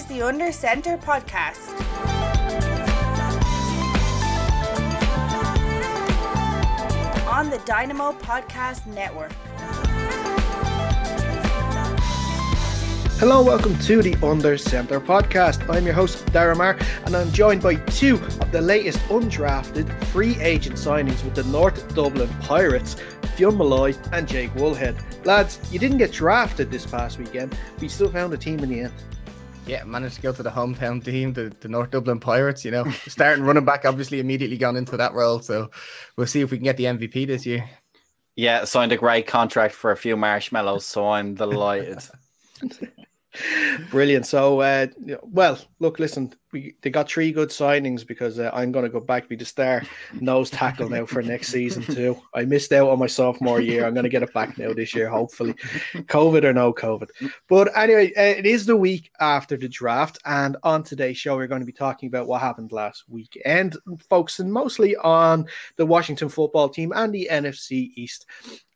is the Under Center podcast. On the Dynamo Podcast Network. Hello, welcome to the Under Center podcast. I'm your host, Dara Marr, and I'm joined by two of the latest undrafted free agent signings with the North Dublin Pirates, Fionn Malloy and Jake Woolhead. Lads, you didn't get drafted this past weekend, but you still found a team in the end. Yeah, managed to go to the hometown team, the, the North Dublin Pirates. You know, starting running back, obviously immediately gone into that role. So we'll see if we can get the MVP this year. Yeah, signed a great contract for a few marshmallows, so I'm delighted. Brilliant. So, uh, well, look, listen, we they got three good signings because uh, I'm going to go back to be the star nose tackle now for next season too. I missed out on my sophomore year. I'm going to get it back now this year, hopefully, COVID or no COVID. But anyway, uh, it is the week after the draft, and on today's show, we're going to be talking about what happened last weekend, focusing mostly on the Washington football team and the NFC East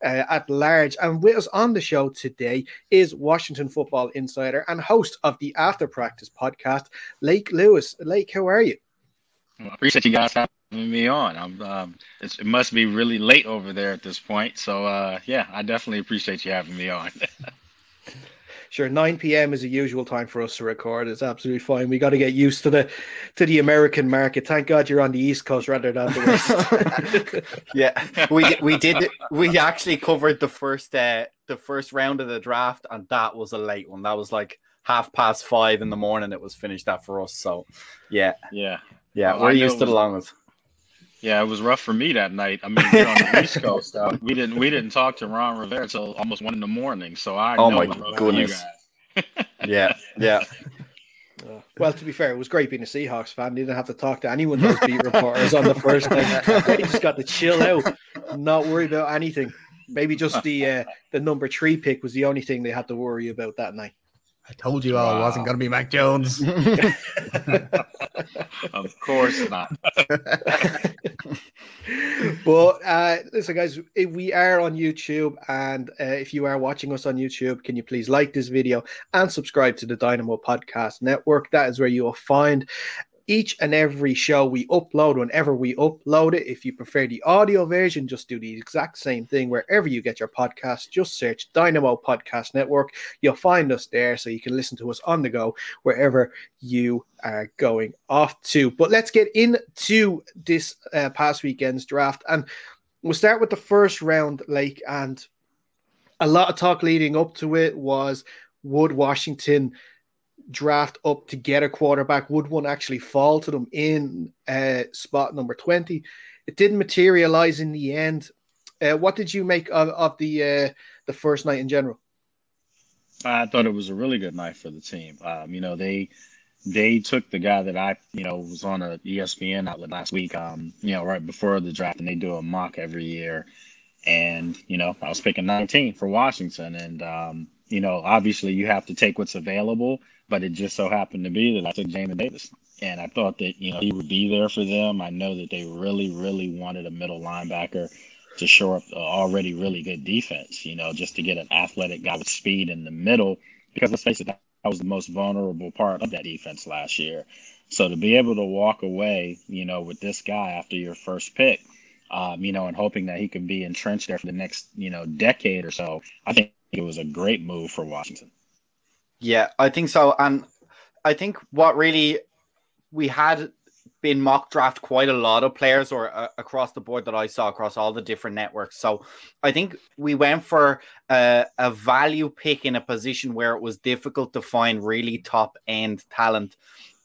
uh, at large. And with us on the show today is Washington Football Insider and host of the After Practice podcast, Lake Lewis. Lake, how are you? Well, I appreciate you guys having me on. I'm, um, it must be really late over there at this point. So, uh, yeah, I definitely appreciate you having me on. Sure, 9 p.m. is a usual time for us to record. It's absolutely fine. We got to get used to the to the American market. Thank God you're on the East Coast rather than the West. yeah, we we did we actually covered the first uh, the first round of the draft, and that was a late one. That was like half past five in the morning. It was finished that for us. So, yeah, yeah, yeah, well, we're used to the long ones. Yeah, it was rough for me that night. I mean, here on the East Coast, uh, we didn't we didn't talk to Ron Rivera until almost one in the morning. So I oh my goodness, yeah, yeah. Uh, well, to be fair, it was great being a Seahawks fan. You didn't have to talk to anyone those beat reporters on the first night. you just got to chill out, not worry about anything. Maybe just the uh, the number three pick was the only thing they had to worry about that night. I told you all wow. it wasn't going to be Mac Jones. of course not. but uh, listen, guys, we are on YouTube, and uh, if you are watching us on YouTube, can you please like this video and subscribe to the Dynamo Podcast Network? That is where you will find each and every show we upload, whenever we upload it. If you prefer the audio version, just do the exact same thing wherever you get your podcast. Just search Dynamo Podcast Network. You'll find us there so you can listen to us on the go wherever you are going off to. But let's get into this uh, past weekend's draft. And we'll start with the first round, Lake. And a lot of talk leading up to it was would Washington draft up to get a quarterback? Would one actually fall to them in uh, spot number 20? It didn't materialize in the end. Uh, what did you make of, of the uh, the first night in general? I thought it was a really good night for the team. Um, you know, they they took the guy that I, you know, was on a ESPN outlet last week, um, you know, right before the draft, and they do a mock every year. And, you know, I was picking 19 for Washington. And, um, you know, obviously you have to take what's available but it just so happened to be that I took Jamin Davis. And I thought that, you know, he would be there for them. I know that they really, really wanted a middle linebacker to shore up already really good defense, you know, just to get an athletic guy with speed in the middle. Because let's face it, that was the most vulnerable part of that defense last year. So to be able to walk away, you know, with this guy after your first pick, um, you know, and hoping that he could be entrenched there for the next, you know, decade or so, I think it was a great move for Washington. Yeah, I think so. And I think what really we had been mock draft quite a lot of players or uh, across the board that I saw across all the different networks. So I think we went for a, a value pick in a position where it was difficult to find really top end talent.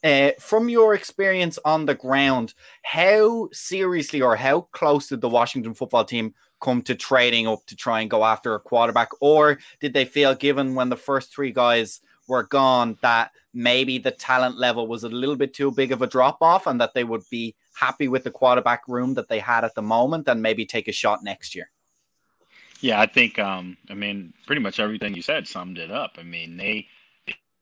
Uh, from your experience on the ground, how seriously or how close did the Washington football team come to trading up to try and go after a quarterback? Or did they feel, given when the first three guys were gone that maybe the talent level was a little bit too big of a drop off and that they would be happy with the quarterback room that they had at the moment and maybe take a shot next year. Yeah, I think um I mean pretty much everything you said summed it up. I mean, they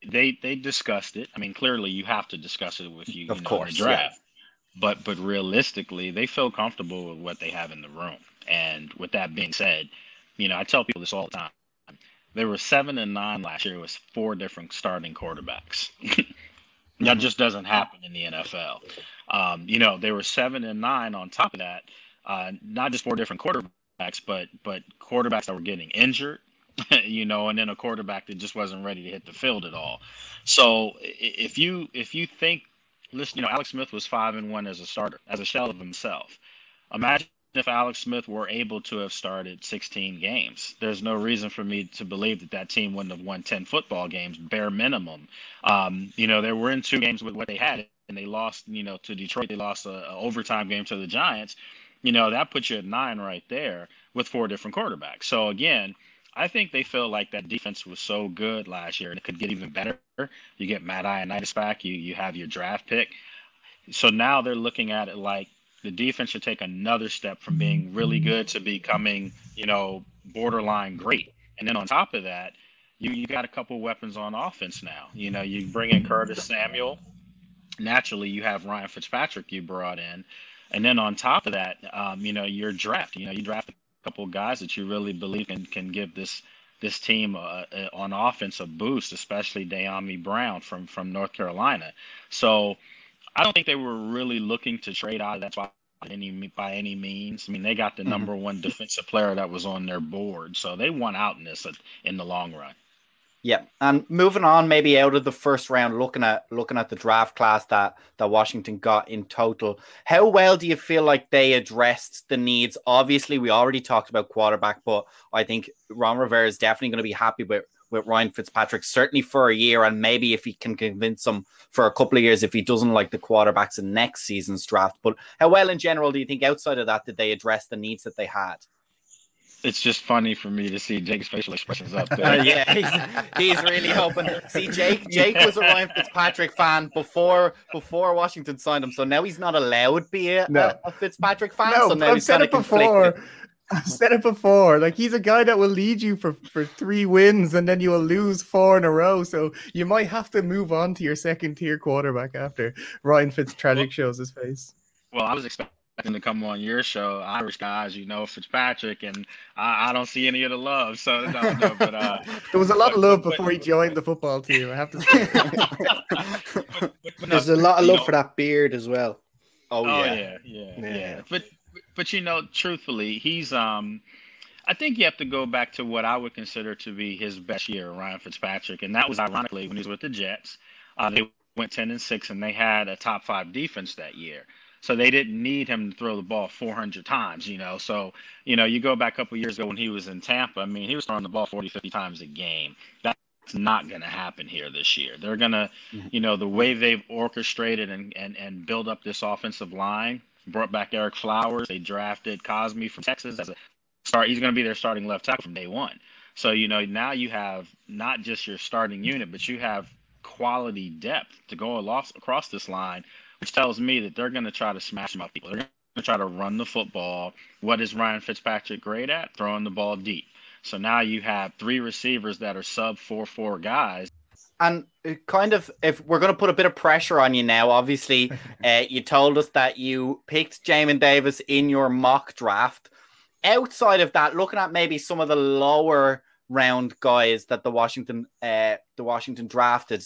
they they discussed it. I mean, clearly you have to discuss it with you, of know, course, in the draft. Yeah. But but realistically, they feel comfortable with what they have in the room. And with that being said, you know, I tell people this all the time there were seven and nine last year. It was four different starting quarterbacks. That mm-hmm. just doesn't happen in the NFL. Um, you know, they were seven and nine on top of that. Uh, not just four different quarterbacks, but but quarterbacks that were getting injured, you know, and then a quarterback that just wasn't ready to hit the field at all. So if you if you think, listen, you know, Alex Smith was five and one as a starter, as a shell of himself. Imagine if Alex Smith were able to have started 16 games. There's no reason for me to believe that that team wouldn't have won 10 football games, bare minimum. Um, you know, they were in two games with what they had, and they lost, you know, to Detroit. They lost a, overtime game to the Giants. You know, that puts you at nine right there with four different quarterbacks. So again, I think they feel like that defense was so good last year and it could get even better. You get Matt Ioannidis back, you you have your draft pick. So now they're looking at it like the defense should take another step from being really good to becoming, you know, borderline great. And then on top of that, you you got a couple weapons on offense now. You know, you bring in Curtis Samuel. Naturally, you have Ryan Fitzpatrick you brought in, and then on top of that, um, you know, your draft. You know, you draft a couple guys that you really believe can can give this this team uh, uh, on offense a boost, especially Dyami Brown from from North Carolina. So I don't think they were really looking to trade out of that spot by any by any means. I mean, they got the mm-hmm. number one defensive player that was on their board, so they won out in this in the long run. Yeah, and moving on, maybe out of the first round, looking at looking at the draft class that that Washington got in total, how well do you feel like they addressed the needs? Obviously, we already talked about quarterback, but I think Ron Rivera is definitely going to be happy with with Ryan Fitzpatrick, certainly for a year, and maybe if he can convince him for a couple of years if he doesn't like the quarterbacks in next season's draft. But how well in general do you think outside of that did they address the needs that they had? It's just funny for me to see Jake's facial expressions up there. yeah, he's, he's really hoping. See, Jake, Jake was a Ryan Fitzpatrick fan before before Washington signed him, so now he's not allowed to be a, no. a, a Fitzpatrick fan. No, so now I've he's said it before. I've said it before. Like he's a guy that will lead you for, for three wins and then you will lose four in a row. So you might have to move on to your second tier quarterback after Ryan Fitzpatrick shows his face. Well, I was expecting to come on your show, Irish guys, you know Fitzpatrick, and I, I don't see any of the love. So no, no, but uh, there was a lot of love before he joined the football team. I have to say. but, but, but There's a lot of love know, for that beard as well. Oh, oh yeah. yeah, yeah, yeah, yeah. But but you know, truthfully, he's um I think you have to go back to what I would consider to be his best year, Ryan Fitzpatrick, and that was ironically when he was with the Jets. Uh, they went ten and six, and they had a top five defense that year. So they didn't need him to throw the ball 400 times, you know. So, you know, you go back a couple years ago when he was in Tampa, I mean, he was throwing the ball 40, 50 times a game. That's not going to happen here this year. They're going to, mm-hmm. you know, the way they've orchestrated and, and, and build up this offensive line, brought back Ereck Flowers. They drafted Cosmi from Texas as a start. He's going to be their starting left tackle from day one. So you know now you have not just your starting unit, but you have quality depth to go across this line, which tells me that they're going to try to smash them up people. They're going to try to run the football. What is Ryan Fitzpatrick great at? Throwing the ball deep. So now you have three receivers that are sub four four guys and kind of if we're going to put a bit of pressure on you now obviously uh, you told us that you picked Jamin Davis in your mock draft. Outside of that looking at maybe some of the lower round guys that the Washington uh, the Washington drafted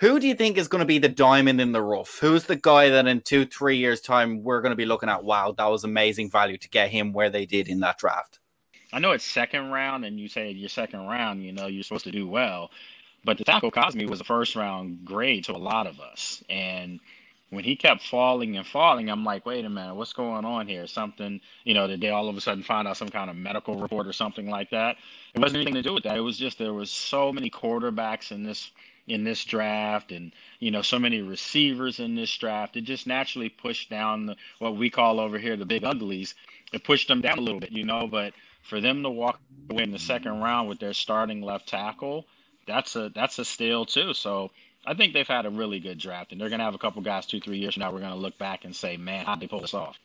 who do you think is going to be the diamond in the rough? Who's the guy that in 2 3 years time we're going to be looking at wow that was amazing value to get him where they did in that draft? I know it's second round and you say your second round you know you're supposed to do well but the tackle Cosmi was a first round grade to a lot of us. And when he kept falling and falling, I'm like, wait a minute, what's going on here? Something, you know, did they all of a sudden find out some kind of medical report or something like that? It wasn't anything to do with that. It was just there was so many quarterbacks in this in this draft and you know so many receivers in this draft it just naturally pushed down the, what we call over here the big uglies it pushed them down a little bit you know but for them to walk away in the second round with their starting left tackle that's a that's a steal too. So I think they've had a really good draft, and they're going to have a couple guys two, three years from now. We're going to look back and say, man, how did they pull this off?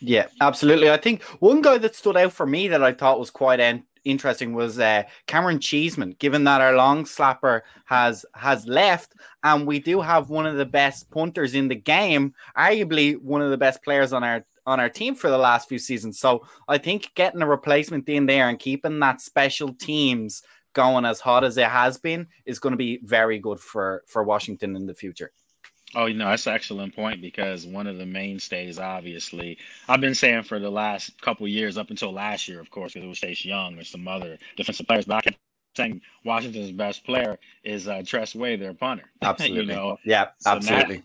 Yeah, absolutely. I think one guy that stood out for me that I thought was quite interesting was uh, Camaron Cheeseman. Given that our long snapper has has left, and we do have one of the best punters in the game, arguably one of the best players on our on our team for the last few seasons. So I think getting a replacement in there and keeping that special teams going as hot as it has been is going to be very good for for Washington in the future. Oh, you know, that's an excellent point because one of the mainstays, obviously, I've been saying for the last couple years, up until last year, of course, because it was Chase Young or some other defensive players, but I kept saying Washington's best player is uh, Tress Way, their punter. Absolutely. you know, yeah, so absolutely. nat-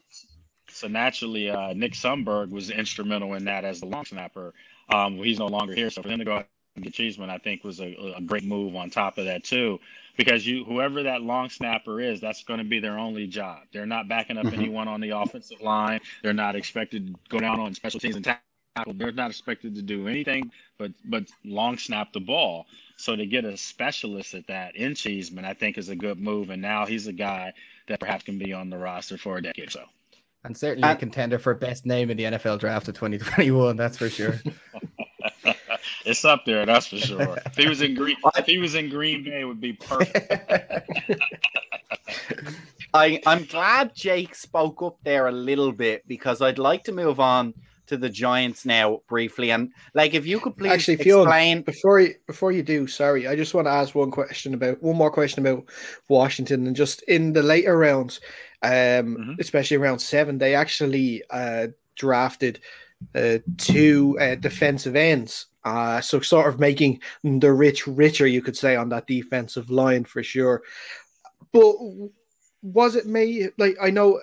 so naturally, uh, Nick Sundberg was instrumental in that as the long snapper. Um, he's no longer here, so for him to go get Cheeseman, I think was a, a great move. On top of that, too, because you whoever that long snapper is, that's going to be their only job. They're not backing up Mhm. anyone on the offensive line. They're not expected to go down on special teams and tackle. They're not expected to do anything but but long snap the ball. So to get a specialist at that in Cheeseman, I think is a good move. And now he's a guy that perhaps can be on the roster for a decade or so. And certainly a contender for best name in the NFL draft of 2021, that's for sure. it's up there, that's for sure. If he was in Green, if he was in Green Bay, it would be perfect. I, I'm glad Jake spoke up there a little bit because I'd like to move on to the Giants now briefly. And like, if you could please Actually, Fionn, explain. before you before you do, sorry, I just want to ask one question about one more question about Washington and just in the later rounds, um, Mhm. especially round seven, they actually uh, drafted uh, two uh, defensive ends. Uh, so sort of making the rich richer, you could say, on that defensive line for sure. But was it me? Like I know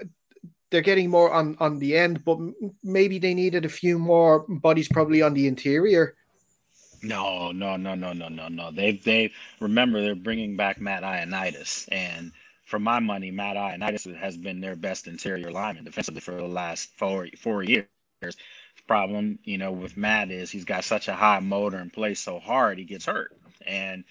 they're getting more on on the end, but maybe they needed a few more bodies, probably on the interior. No, no, no, no, no, no, no. They they remember they're bringing back Matt Ioannidis, and for my money, Matt Ioannidis has been their best interior lineman defensively for the last four four years. Problem, you know, with Matt is he's got such a high motor and plays so hard he gets hurt and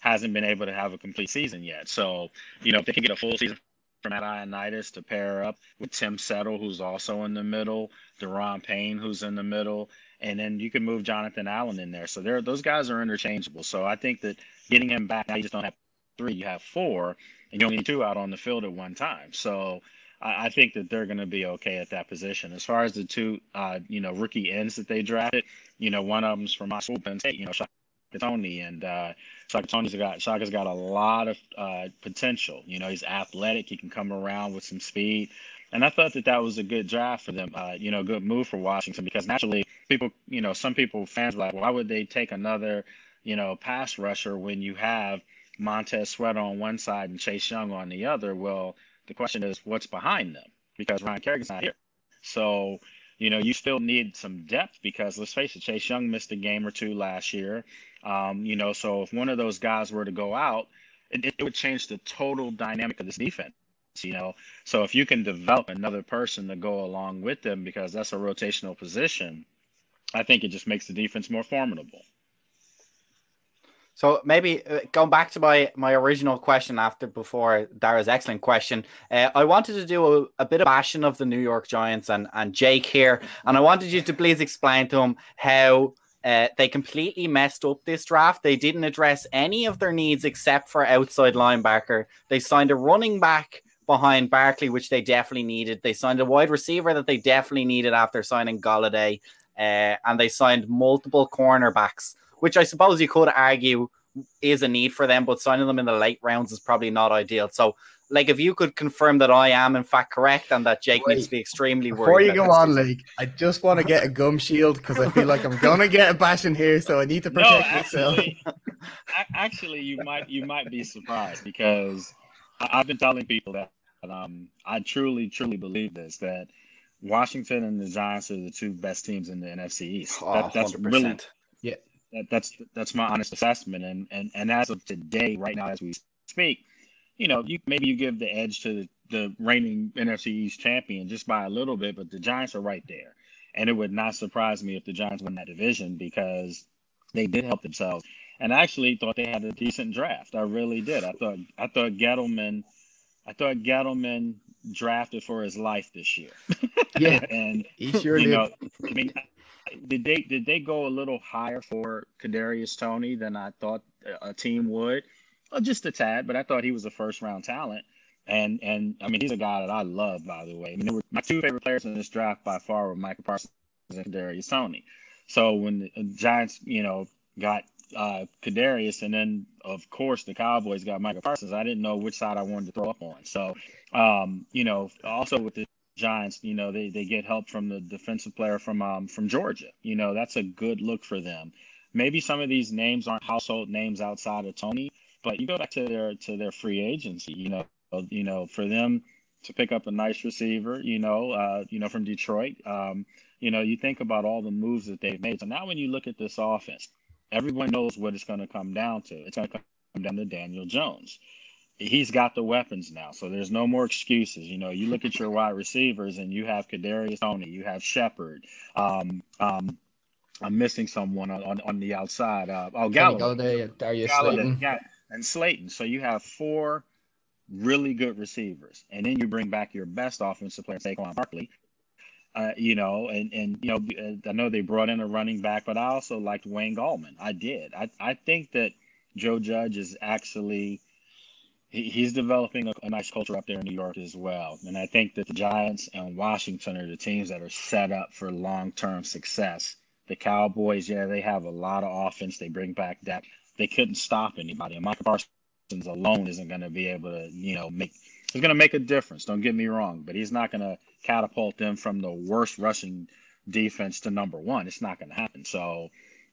hasn't been able to have a complete season yet. So, you know, if they can get a full season from Matt Ioannidis to pair up with Tim Settle, who's also in the middle, Daron Payne, who's in the middle, and then you can move Jonathan Allen in there. So there, those guys are interchangeable. So I think that getting him back now, you just don't have three, you have four, and you only need two out on the field at one time. So I, I think that they're going to be okay at that position. As far as the two, uh, you know, rookie ends that they drafted, you know, one of them's from my school, Penn State, you know, Shaka Toney, and uh, Shaka Toney's got Shaka's got a lot of uh, potential. You know, he's athletic, he can come around with some speed. And I thought that that was a good draft for them, uh, you know, good move for Washington because naturally people, you know, some people, fans like, why would they take another, you know, pass rusher when you have Montez Sweat on one side and Chase Young on the other? Well, the question is, what's behind them? Because Ryan Kerrigan's not here. So, you know, you still need some depth because let's face it, Chase Young missed a game or two last year. Um, you know, so if one of those guys were to go out, it, it would change the total dynamic of this defense. You know, so if you can develop another person to go along with them because that's a rotational position, I think it just makes the defense more formidable. So maybe uh, going back to my my original question after before Dara's excellent question, uh, I wanted to do a, a bit of bashing of the New York Giants and and Jake here, and I wanted you to please explain to him how. Uh, they completely messed up this draft. They didn't address any of their needs except for outside linebacker. They signed a running back behind Barkley, which they definitely needed. They signed a wide receiver that they definitely needed after signing Golladay, uh, and they signed multiple cornerbacks, which I suppose you could argue is a need for them, but signing them in the late rounds is probably not ideal. So, like, if you could confirm that I am in fact correct and that Jake Wait, needs to be extremely worried. Before you go on, season. Lake, I just want to get a gum shield because I feel like I'm gonna get a bashing here, so I need to protect myself. actually, a- actually, you might you might be surprised because I- I've been telling people that um, I truly truly believe this that Washington and the Giants are the two best teams in the NFC East. Oh, That- that's 100%. really that, that's that's my honest assessment. And and and as of today, right now as we speak, you know, you maybe you give the edge to the, the reigning NFC East champion just by a little bit, but the Giants are right there. And it would not surprise me if the Giants win that division because they did help themselves. And I actually thought they had a decent draft. I really did. I thought I thought Gettleman I thought Gettleman drafted for his life this year. Yeah, and he sure you did. know, I mean, did they did they go a little higher for Kadarius Toney than I thought a team would? Well, just a tad, but I thought he was a first round talent. And and I mean, he's a guy that I love, by the way. I mean, my two favorite players in this draft by far were Micah Parsons and Kadarius Toney. So when the Giants, you know, got uh, Kadarius, and then of course the Cowboys got Micah Parsons, I didn't know which side I wanted to throw up on. So, um, you know, also with the Giants, you know, they, they get help from the defensive player from um, from Georgia. You know, that's a good look for them. Maybe some of these names aren't household names outside of Toney, but you go back to their to their free agency. You know, you know, for them to pick up a nice receiver, you know, uh, you know, from Detroit. Um, you know, you think about all the moves that they've made. So now when you look at this offense, everyone knows what it's going to come down to. It's going to come down to Daniel Jones. He's got the weapons now, so there's no more excuses. You know, you look at your wide receivers, and you have Kadarius Toney, you have Shepard. Um, um, I'm missing someone on, on, on the outside. Uh, oh, Golladay, Darius Slayton. Yeah, and Slayton. So you have four really good receivers, and then you bring back your best offensive player, Saquon Barkley, uh, you know, and and you know, uh, I know they brought in a running back, but I also liked Wayne Gallman. I did. I I think that Joe Judge is actually he, he's developing a, a, nice culture up there in New York as well, and I think that the Giants and Washington are the teams that are set up for long term success. The Cowboys, yeah, they have a lot of offense. They bring back depth. They couldn't stop anybody. And Micah Parsons alone isn't going to be able to, you know, make He's going to make a difference. Don't get me wrong, but he's not going to catapult them from the worst rushing defense to number one. It's not going to happen. So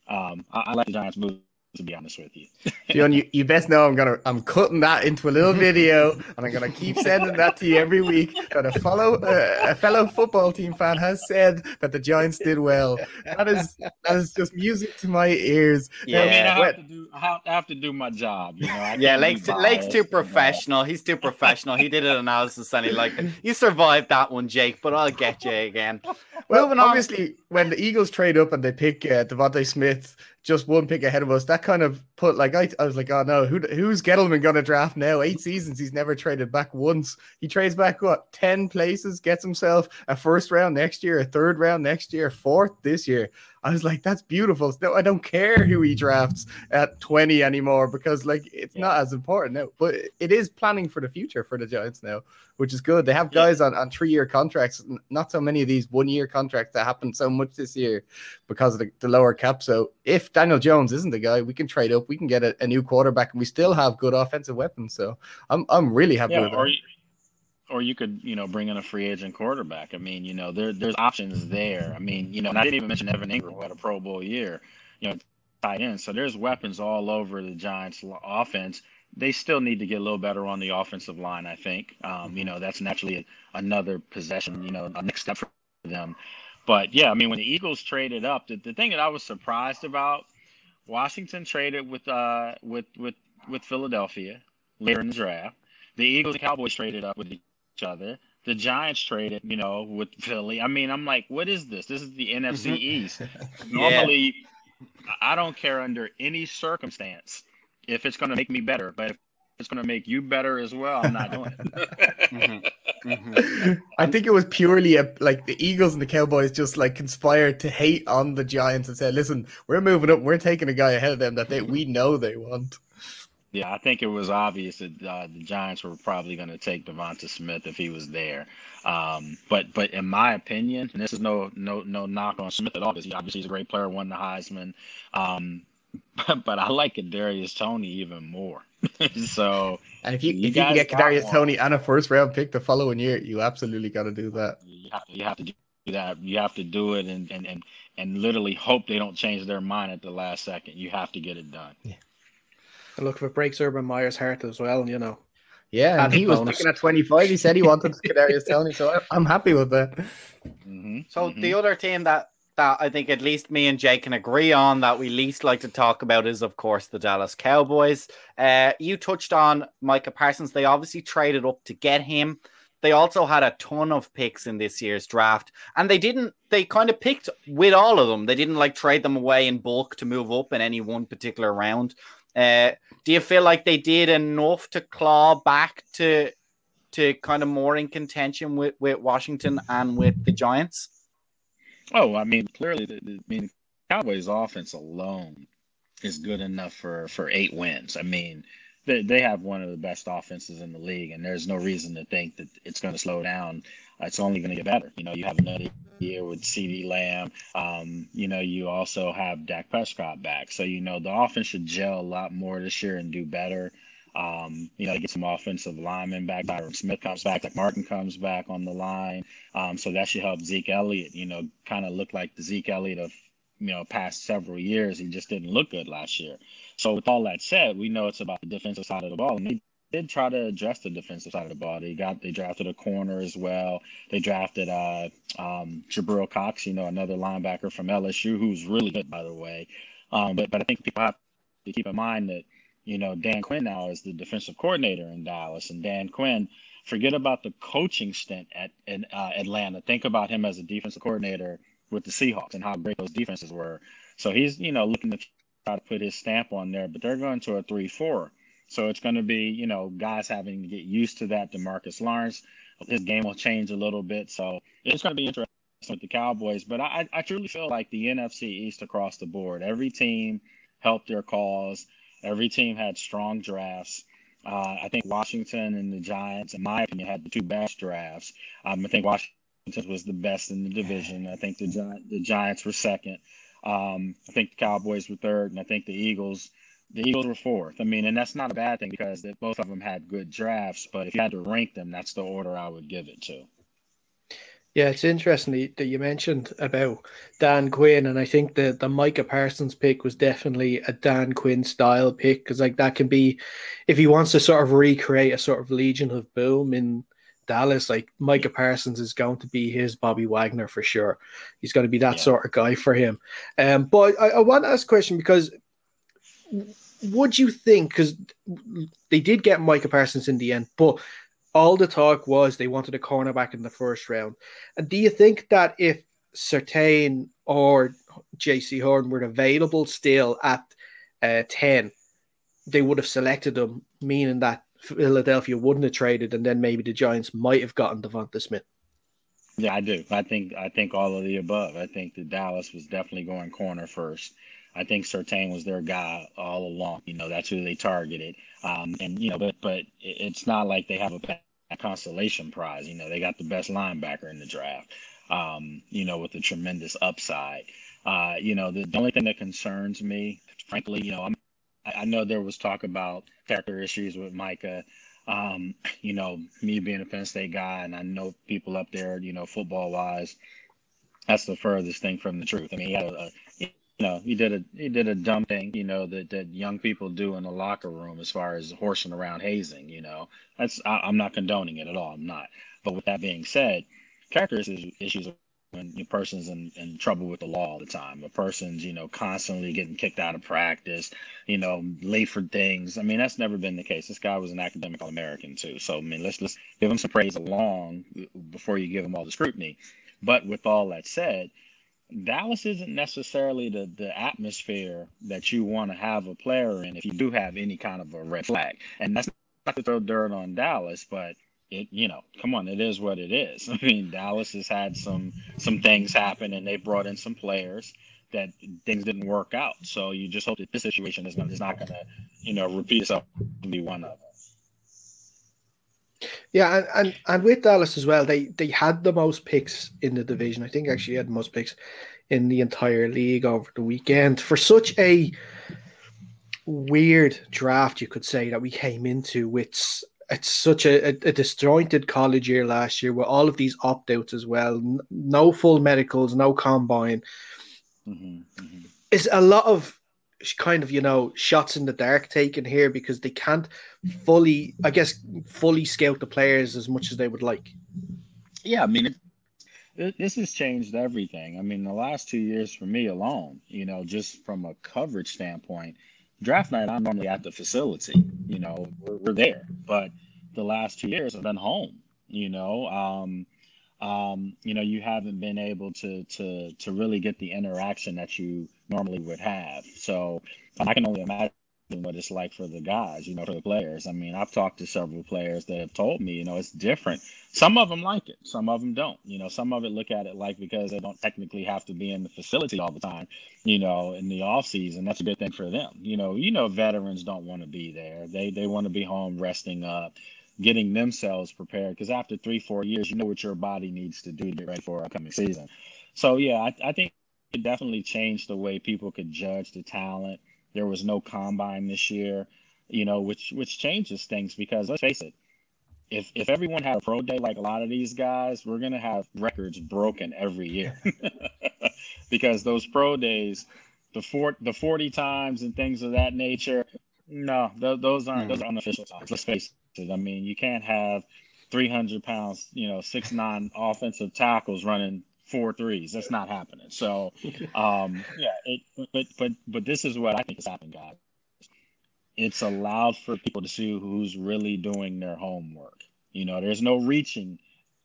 um, I, I like the Giants move to be honest with you. Fionn, you, you best know I'm gonna I'm cutting that into a little video and I'm gonna keep sending that to you every week. That a fellow uh, a fellow football team fan has said that the Giants did well. That is that is just music to my ears. Yeah, I, mean, I, have, to do, I have, I have to do my job. You know, yeah, Lake's, Lake's too professional. He's too professional. He did an analysis and he like you survived that one, Jake, but I'll get you again. Well, Moving obviously, on. when the Eagles trade up and they pick uh, DeVonta Smith just one pick ahead of us. That kind of put like I, I was like, oh no, who who's Gettleman going to draft now? Eight seasons, he's never traded back once. He trades back what ten places, gets himself a first round next year, a third round next year, fourth this year. I was like, that's beautiful. No, I don't care who he drafts at 20 anymore because like it's yeah. not as important now. But it is planning for the future for the Giants now, which is good. They have guys yeah. on, on three year contracts, not so many of these one year contracts that happened so much this year because of the, the, lower cap. So if Daniel Jones isn't the guy, we can trade up, we can get a, a new quarterback, and we still have good offensive weapons. So I'm I'm really happy yeah, with that or you could, you know, bring in a free agent quarterback. I mean, you know, there there's options there. I mean, you know, and I didn't even mention Evan Engram who had a Pro Bowl year, you know, tight end. So there's weapons all over the Giants' offense. They still need to get a little better on the offensive line. I think, um, you know, that's naturally another possession, you know, a next step for them. But yeah, I mean, when the Eagles traded up, the, the thing that I was surprised about, Washington traded with uh with with with Philadelphia later in the draft. The Eagles and Cowboys traded up with the each other. The Giants traded, you know, with Philly. I mean, I'm like, what is this? This is the NFC. East. Normally, yeah. I don't care under any circumstance if it's going to make me better, but if it's going to make you better as well, I'm not doing it. mm-hmm. Mm-hmm. I think it was purely a, like the Eagles and the Cowboys just like conspired to hate on the Giants and said, "Listen, we're moving up. We're taking a guy ahead of them that they we know they want." Yeah, I think it was obvious that uh, the Giants were probably going to take DeVonta Smith if he was there. Um, but but in my opinion, and this is no no no knock on Smith at all because he obviously he's a great player, won the Heisman. Um, but, but I like Darius Toney even more. so and if you, you if you can get Darius Toney and a first round pick the following year, you absolutely got to do that. You have, you have to do that. You have to do it and, and and and literally hope they don't change their mind at the last second. You have to get it done. Yeah. And look, if it breaks Urban Meyer's heart as well, you know. Yeah, and he was picking at 25. He said he wanted Kadarius Toney, so I'm happy with that. Mm-hmm. So mm-hmm. the other team that that I think at least me and Jake can agree on that we least like to talk about is, of course, the Dallas Cowboys. Uh, you touched on Micah Parsons. They obviously traded up to get him. They also had a ton of picks in this year's draft, and they didn't. They kind of picked with all of them. They didn't like trade them away in bulk to move up in any one particular round. Uh, do you feel like they did enough to claw back to to kind of more in contention with, with Washington and with the Giants? Oh, I mean, clearly, the, the, I mean, Cowboys' offense alone is good enough for for eight wins. I mean, they they have one of the best offenses in the league, and there's no reason to think that it's going to slow down. It's only going to get better. You know, you have another year with CeeDee Lamb. Um, you know, you also have Dak Prescott back. So, you know, the offense should gel a lot more this year and do better. Um, you know, they get some offensive linemen back. Tyron Smith comes back. Like Martin comes back on the line. Um, so that should help Zeke Elliott, you know, kind of look like the Zeke Elliott of, you know, past several years. He just didn't look good last year. So with all that said, we know it's about the defensive side of the ball. And they did try to address the defensive side of the ball. They got they drafted a corner as well. They drafted uh um Jabril Cox, you know, another linebacker from LSU who's really good by the way. Um, but but I think people have to keep in mind that you know Dan Quinn now is the defensive coordinator in Dallas, and Dan Quinn. Forget about the coaching stint at in uh, Atlanta. Think about him as a defensive coordinator with the Seahawks and how great those defenses were. So he's you know looking to try to put his stamp on there, but they're going to a three-four. So it's going to be, you know, guys having to get used to that. Demarcus Lawrence, his game will change a little bit. So it's going to be interesting with the Cowboys. But I, I truly feel like the NFC East across the board, every team helped their cause. Every team had strong drafts. Uh, I think Washington and the Giants, in my opinion, had the two best drafts. Um, I think Washington was the best in the division. I think the Gi- the Giants were second. Um, I think the Cowboys were third, and I think the Eagles the Eagles were fourth. I mean, and that's not a bad thing because they, both of them had good drafts. But if you had to rank them, that's the order I would give it to. Yeah, it's interesting that you mentioned about Dan Quinn, and I think the the Micah Parsons pick was definitely a Dan Quinn style pick because like that can be, if he wants to sort of recreate a sort of Legion of Boom in Dallas, like Micah Parsons is going to be his Bobby Wagner for sure. He's going to be that yeah. sort of guy for him. Um, but I, I want to ask a question because would you think because they did get Micah Parsons in the end, but all the talk was they wanted a cornerback in the first round. And do you think that if Surtain or Jaycee Horn were available still at uh, 10, they would have selected them, meaning that Philadelphia wouldn't have traded, and then maybe the Giants might have gotten Devonta Smith. Yeah, I do. I think I think all of the above. I think that Dallas was definitely going corner first. I think Surtain was their guy all along. You know, that's who they targeted. Um, and you know, but but it's not like they have a consolation prize. You know, they got the best linebacker in the draft. Um, you know, with a tremendous upside. Uh, you know, the, the only thing that concerns me, frankly, you know, I'm, I know there was talk about character issues with Micah. Um, you know, me being a Penn State guy, and I know people up there, you know, football wise, that's the furthest thing from the truth. I mean, he had a, you know, he did a he did a dumb thing, you know, that, that young people do in the locker room as far as horsing around hazing, you know. That's I, am not condoning it at all. I'm not. But with that being said, character issues issues when a person's in, in trouble with the law all the time. A person's, you know, constantly getting kicked out of practice, you know, late for things. I mean, that's never been the case. This guy was an academic All American too. So I mean, let's let's give him some praise along before you give him all the scrutiny. But with all that said, Dallas isn't necessarily the, the atmosphere that you want to have a player in if you do have any kind of a red flag. And that's not to throw dirt on Dallas, but it you know, come on, it is what it is. I mean, Dallas has had some some things happen and they brought in some players that things didn't work out. So you just hope that this situation is not, is not going to, you know, repeat itself and be one of them. Yeah, and, and and with Dallas as well, they they had the most picks in the division. I think actually had the most picks in the entire league over the weekend for such a weird draft, you could say that we came into. It's it's such a, a, disjointed college year last year with all of these opt outs as well. No full medicals, no combine. Mm-hmm, mm-hmm. It's a lot of kind of you know shots in the dark taken here because they can't fully i guess fully scout the players as much as they would like yeah i mean it, this has changed everything i mean the last two years for me alone you know just from a coverage standpoint draft night i'm normally at the facility you know we're, we're there but the last two years i've been home you know um um, you know, you haven't been able to to to really get the interaction that you normally would have. So I can only imagine what it's like for the guys, you know, for the players. I mean, I've talked to several players that have told me, you know, it's different. Some of them like it, some of them don't. You know, some of it look at it like because they don't technically have to be in the facility all the time, you know, in the off season. That's a good thing for them. You know, you know, veterans don't want to be there. They they want to be home resting up getting themselves prepared because after three, four years, you know what your body needs to do to get ready for upcoming season. So yeah, I, I think it definitely changed the way people could judge the talent. There was no combine this year. you know, which which changes things because let's face it, if if everyone had a pro day like a lot of these guys, we're gonna have records broken every year because those pro days, the four the forty times and things of that nature, no, th- those aren't those are unofficial times. Let's face it. I mean, you can't have three hundred pounds, you know, six nine offensive tackles running four threes. That's not happening. So, um, yeah, it, but but but this is what I think is happening, guys it's allowed for people to see who's really doing their homework. You know, there's no reaching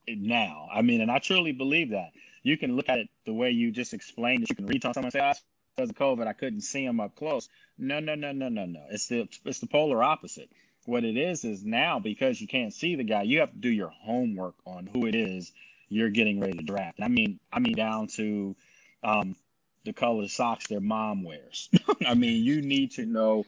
now. I mean, and I truly believe that. You can look at it the way you just explained it. You can reach on someone and say, oh, because of COVID, I couldn't see him up close. No, no, no, no, no, no. It's the it's the polar opposite. What it is is now because you can't see the guy, you have to do your homework on who it is you're getting ready to draft. And I mean, I mean down to um, the color socks their mom wears. I mean, you need to know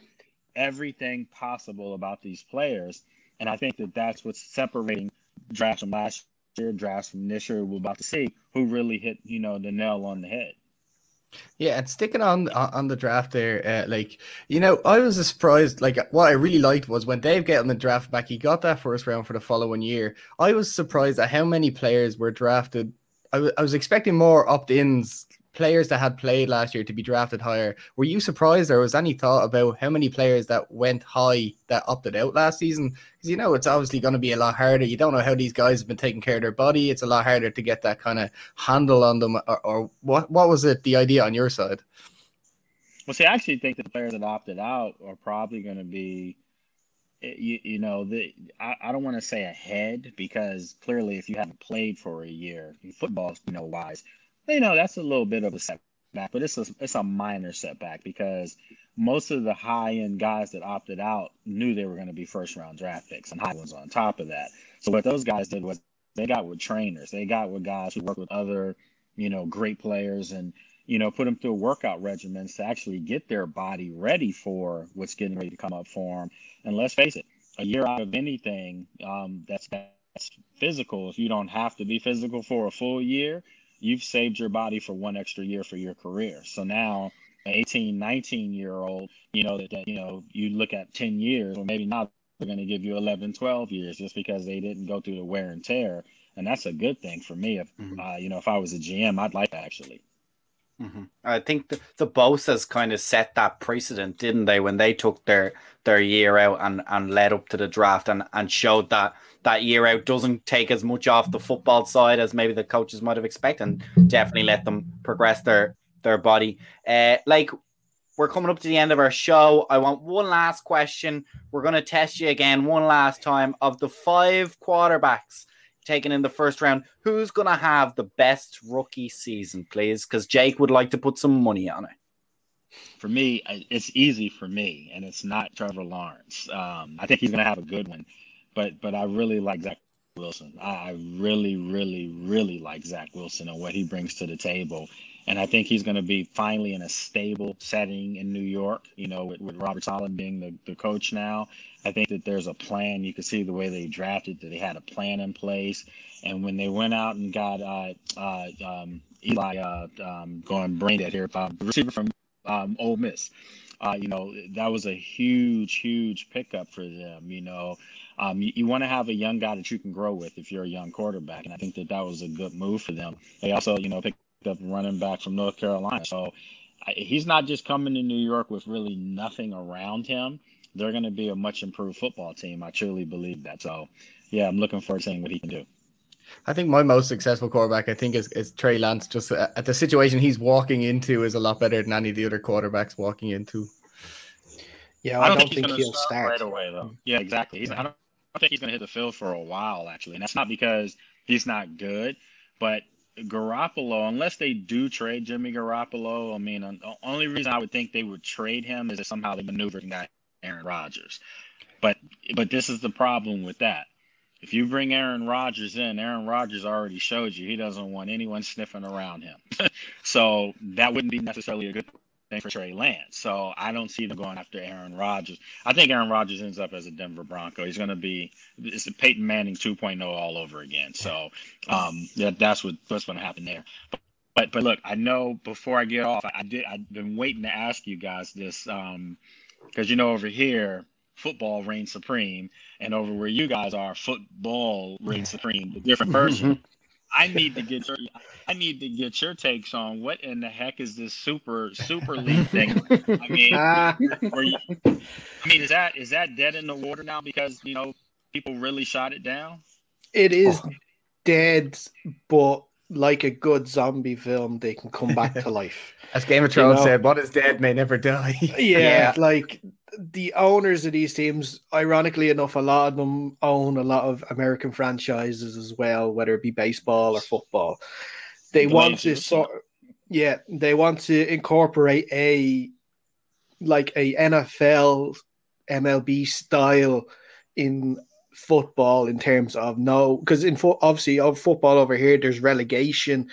everything possible about these players. And I think that that's what's separating drafts from last year, drafts from this year. We're about to see who really hit, you know, the nail on the head. Yeah, and sticking on on the draft there, uh, like you know, I was surprised. Like what I really liked was when Dave Gettleman drafted back, he got that first round for the following year. I was surprised at how many players were drafted. I was expecting more opt-ins players that had played last year to be drafted higher. Were you surprised, or was any thought about how many players that went high that opted out last season? Because you know it's obviously going to be a lot harder. You don't know how these guys have been taking care of their body. It's a lot harder to get that kind of handle on them. Or, or what? What was it? The idea on your side? Well, see, I actually think the players that opted out are probably going to be. Eh, you, you know, the I, I don't want to say ahead because clearly, if you haven't played for a year, football, you know, wise, you know that's a little bit of a setback, but it's a it's a minor setback because most of the high end guys that opted out knew they were going to be first round draft picks and high ones on top of that. So what those guys did was they got with trainers, they got with guys who work with other you know great players and you know put them through workout regimens to actually get their body ready for what's getting ready to come up for them. And let's face it, a year out of anything um, that's that's physical, if you don't have to be physical for a full year, you've saved your body for one extra year for your career. So now, an 18, 19 year old, you know, that, that you know, you look at 10 years, or maybe not, they're going to give you 11, 12 years just because they didn't go through the wear and tear. And that's a good thing for me. If, mm-hmm. uh, you know, if I was a GM, I'd like that actually. Mm-hmm. I think the, the Bosa's kind of set that precedent, didn't they, when they took their their year out and, and led up to the draft and, and showed that that year out doesn't take as much off the football side as maybe the coaches might have expected and definitely let them progress their their body. Uh, like we're coming up to the end of our show. I want one last question. We're going to test you again one last time. Of the five quarterbacks taken in the first round, who's going to have the best rookie season, please? Because Jake would like to put some money on it. For me, it's easy for me, and it's not Trevor Lawrence. Um, I think he's going to have a good one but but I really like Zach Wilson. I really, really, really like Zach Wilson and what he brings to the table. And I think he's going to be finally in a stable setting in New York, you know, with, with Robert Saleh being the, the coach now. I think that there's a plan. You can see the way they drafted, that they had a plan in place. And when they went out and got uh, uh, um, Eli uh, um, going brain dead here, uh, receiver from um, Ole Miss, uh, you know, that was a huge, huge pickup for them, you know. Um, you, you want to have a young guy that you can grow with if you're a young quarterback, and I think that that was a good move for them. They also, you know, picked up running back from North Carolina, so I, he's not just coming to New York with really nothing around him. They're going to be a much improved football team. I truly believe that. So, yeah, I'm looking forward to seeing what he can do. I think my most successful quarterback, I think, is, is Trey Lance. Just uh, at the situation he's walking into is a lot better than any of the other quarterbacks walking into. Yeah, I, I don't, don't, think, think he'll start right away though. Yeah, exactly. He's, I don't I think he's going to hit the field for a while, actually. And that's not because he's not good, but Garoppolo, unless they do trade Jimmy Garoppolo, I mean, the only reason I would think they would trade him is if somehow they maneuvered that Aaron Rodgers. But but this is the problem with that. If you bring Aaron Rodgers in, Aaron Rodgers already showed you he doesn't want anyone sniffing around him. so that wouldn't be necessarily a good thing for Trey Lance. So I don't see them going after Aaron Rodgers. I think Aaron Rodgers ends up as a Denver Bronco. He's going to be it's a Peyton Manning 2.0 all over again. So um, that, that's what that's going to happen there. But, but but look, I know before I get off, I, I did I've been waiting to ask you guys this because um, you know over here football reigns supreme, and over where you guys are, football reigns supreme, the different version. I need to get your I need to get your takes on what in the heck is this super super league thing. I mean, Ah, you, I mean, is that is that dead in the water now because you know people really shot it down? it is Oh. dead, but like a good zombie film, they can come back to life. As Game of Thrones know- said, what is dead may never die. Yeah, Yeah. like the owners of these teams, ironically enough, a lot of them own a lot of American franchises as well, whether it be baseball or football. They The want to sort yeah, they want to incorporate a like a NFL MLB style in football in terms of no because in fo- obviously of football over here there's relegation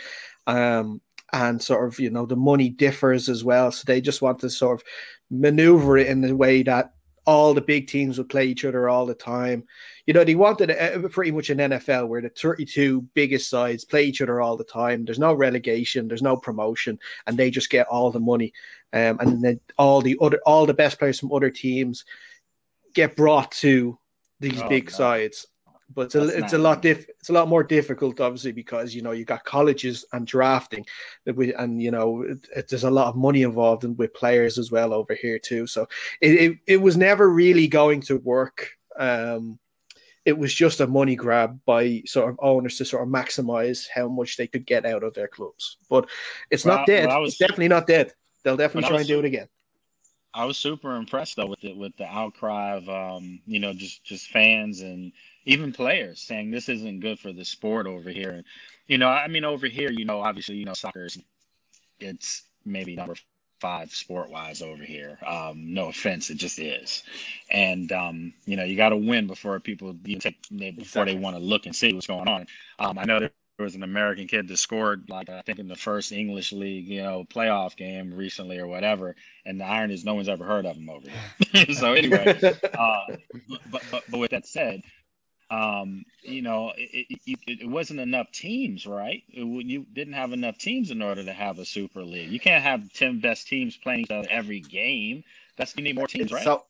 um and sort of you know the money differs as well. So they just want to sort of maneuver it in the way that all the big teams would play each other all the time. You know they wanted a, pretty much an NFL where the 32 biggest sides play each other all the time. There's no relegation there's no promotion and they just get all the money um, and then all the other all the best players from other teams get brought to these Oh, big no. sides but it's a, it's a lot diff, it's a lot more difficult obviously because you know you got colleges and drafting that we- and you know it, it- there's a lot of money involved in, with players as well over here too. So it, it, it was never really going to work. Um it was just a money grab by sort of owners to sort of maximize how much they could get out of their clubs. But it's Well, not dead. well, was- it's definitely not dead. They'll definitely try was and do it again I was super impressed though with it with the outcry of um, you know just just fans and even players saying this isn't good for the sport over here. And you know, I mean over here, you know, obviously, you know, soccer is it's maybe number five sport wise over here. Um, no offense, it just is. And um, you know, you got to win before people you take before they want to look and see what's going on. Um, I know there was an American kid that scored like I think in the first English league, you know, playoff game recently or whatever. And the iron is no one's ever heard of him over here. so anyway, uh, but, but but with that said, um, you know, it, it, it, wasn't enough teams, right? It, you didn't have enough teams in order to have a super league. You can't have ten best teams playing each other every game. That's you need more teams, right? So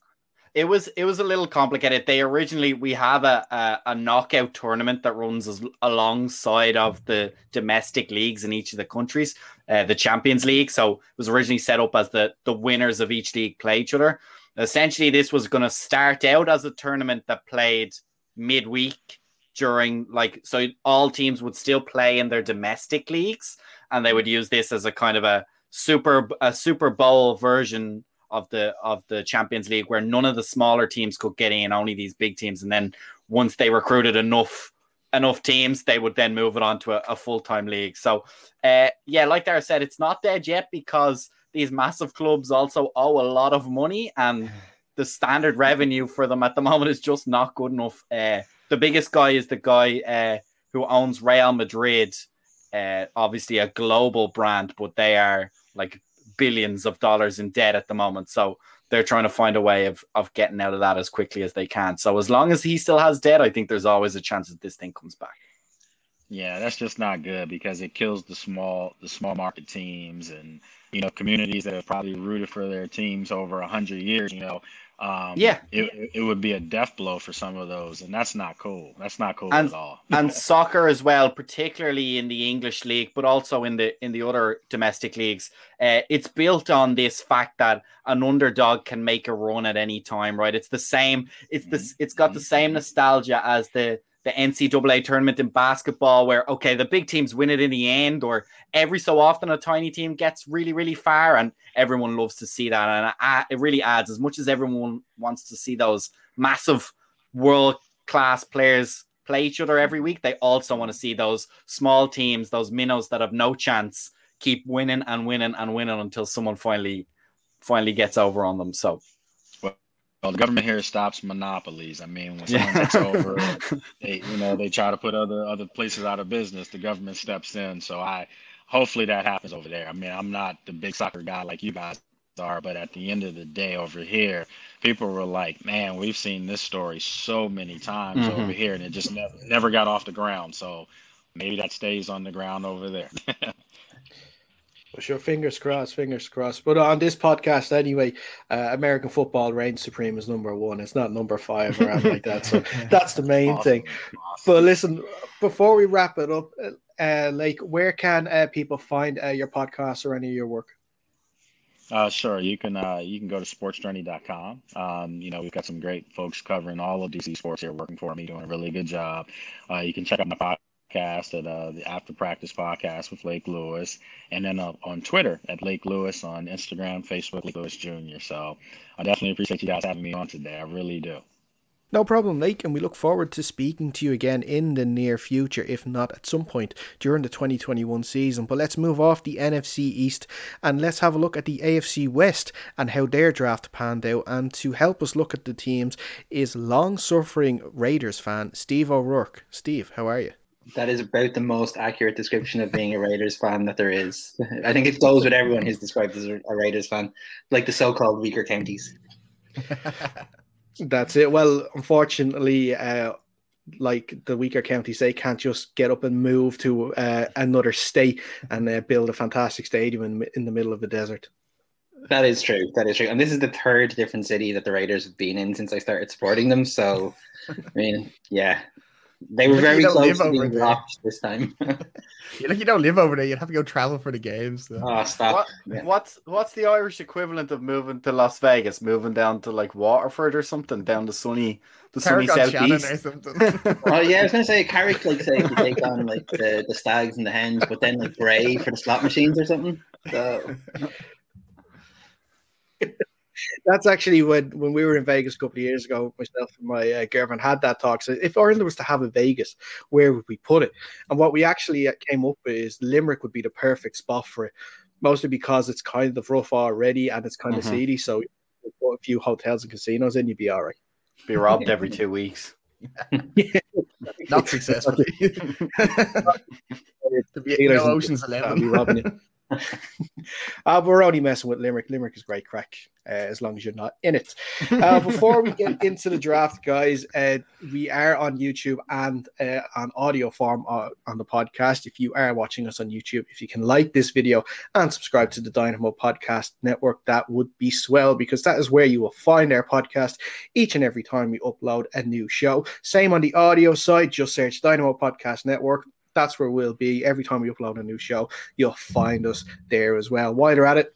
it was it was a little complicated. They originally we have a a, a knockout tournament that runs as, alongside of the domestic leagues in each of the countries, uh, the Champions League. So it was originally set up as the the winners of each league play each other. Essentially, this was going to start out as a tournament that played midweek during like so all teams would still play in their domestic leagues and they would use this as a kind of a super a super bowl version of the of the champions league where none of the smaller teams could get in only these big teams and then once they recruited enough enough teams they would then move it on to a, a full-time league so uh yeah like Dara said it's not dead yet because these massive clubs also owe a lot of money and the standard revenue for them at the moment is just not good enough. Uh, the biggest guy is the guy uh, who owns Real Madrid, uh, obviously a global brand, but they are like billions of dollars in debt at the moment. So they're trying to find a way of, of getting out of that as quickly as they can. So as long as he still has debt, I think there's always a chance that this thing comes back. Yeah, that's just not good because it kills the small the small market teams and you know communities that have probably rooted for their teams over a hundred years. You know, um, Yeah. it, it- would be a death blow for some of those, and that's not cool. That's not cool And- at all. and soccer as well, particularly in the English league, but also in the in the other domestic leagues. Uh, it's built on this fact that an underdog can make a run at any time, right? It's the same. It's this. It's got the same nostalgia as the the NCAA tournament in basketball, where okay, the big teams win it in the end, or every so often a tiny team gets really really far, and everyone loves to see that, and it- really adds as much as everyone wants to see those massive world class players play each other every week. They also want to see those small teams, those minnows that have no chance, keep winning and winning and winning until someone finally finally gets over on them. So Well, the government here stops monopolies. I mean, when someone takes over, they you know they try to put other other places out of business. The government steps in. So I hopefully that happens over there. I mean, I'm not the big soccer guy like you guys are, but at the end of the day, over here, people were like, "Man, we've seen this story so many times Mhm. over here, and it just never never got off the ground." So maybe that stays on the ground over there. Well, sure, fingers crossed, fingers crossed. But on this podcast, anyway, uh, American football reigns supreme as number one. It's not number five or anything like that. So that's the main Awesome. thing. But listen, before we wrap it up, uh, like, where can uh, people find uh, your podcast or any of your work? Uh, sure. You can uh, you can go to sportsjourney.com. Um, you know, we've got some great folks covering all of DC sports here working for me, doing a really good job. Uh, you can check out my podcast at uh, the After Practice Podcast with Lake Lewis, and then uh, on Twitter at Lake Lewis, on Instagram, Facebook, Lake Lewis Jr. So I definitely appreciate you guys having me on today. I really do. No problem, Lake, and we look forward to speaking to you again in the near future, if not at some point during the 2021 season. But let's move off the NFC East and let's have a look at the AFC West and how their draft panned out. And to help us look at the teams is long suffering Raiders fan Steve O'Rourke. Steve, how are you? That is about the most accurate description of being a Raiders fan that there is. I think it goes with everyone who's described as a Raiders fan, like the so-called weaker counties. That's it. Well, unfortunately, uh, like the weaker counties, they can't just get up and move to uh, another state and uh, build a fantastic stadium in, in the middle of the desert. That is true. That is true. And this is the third different city that the Raiders have been in since I started supporting them. So, I mean, yeah, they were very you close live to over being there. blocked this time. You like you don't live over there. You'd have to go travel for the games. so. oh, stop. What, Yeah. What's what's the Irish equivalent of moving to Las Vegas? Moving down to like Waterford or something, down the sunny, the sunny Carrick on Shannon or southeast. something. Oh yeah, I was gonna say Carrick like say to take on like the, the stags and the hens, but then like Bray for the slot machines or something. So That's actually when when we were in Vegas a couple of years ago. Myself and my uh, girlfriend had that talk. So if Ireland was to have a Vegas, where would we put it? And what we actually uh, came up with is Limerick would be the perfect spot for it, mostly because it's kind of rough already and it's kind Mhm. of seedy. So you put a few hotels and casinos in, you'd be all right. Be robbed every two weeks. Not successfully. to be Steelers no and- Ocean's I'll be Eleven. uh, we're only messing with Limerick. Limerick is great crack, uh, as long as you're not in it. Uh, before we get into the draft, guys, uh, we are on YouTube and uh, on audio form uh, on the podcast. If you are watching us on YouTube, if you can like this video and subscribe to the Dynamo Podcast Network, that would be swell because that is where you will find our podcast each and every time we upload a new show. Same on the audio side, just search Dynamo Podcast Network. That's where we'll be every time we upload a new show. You'll find us there as well. While you're at it,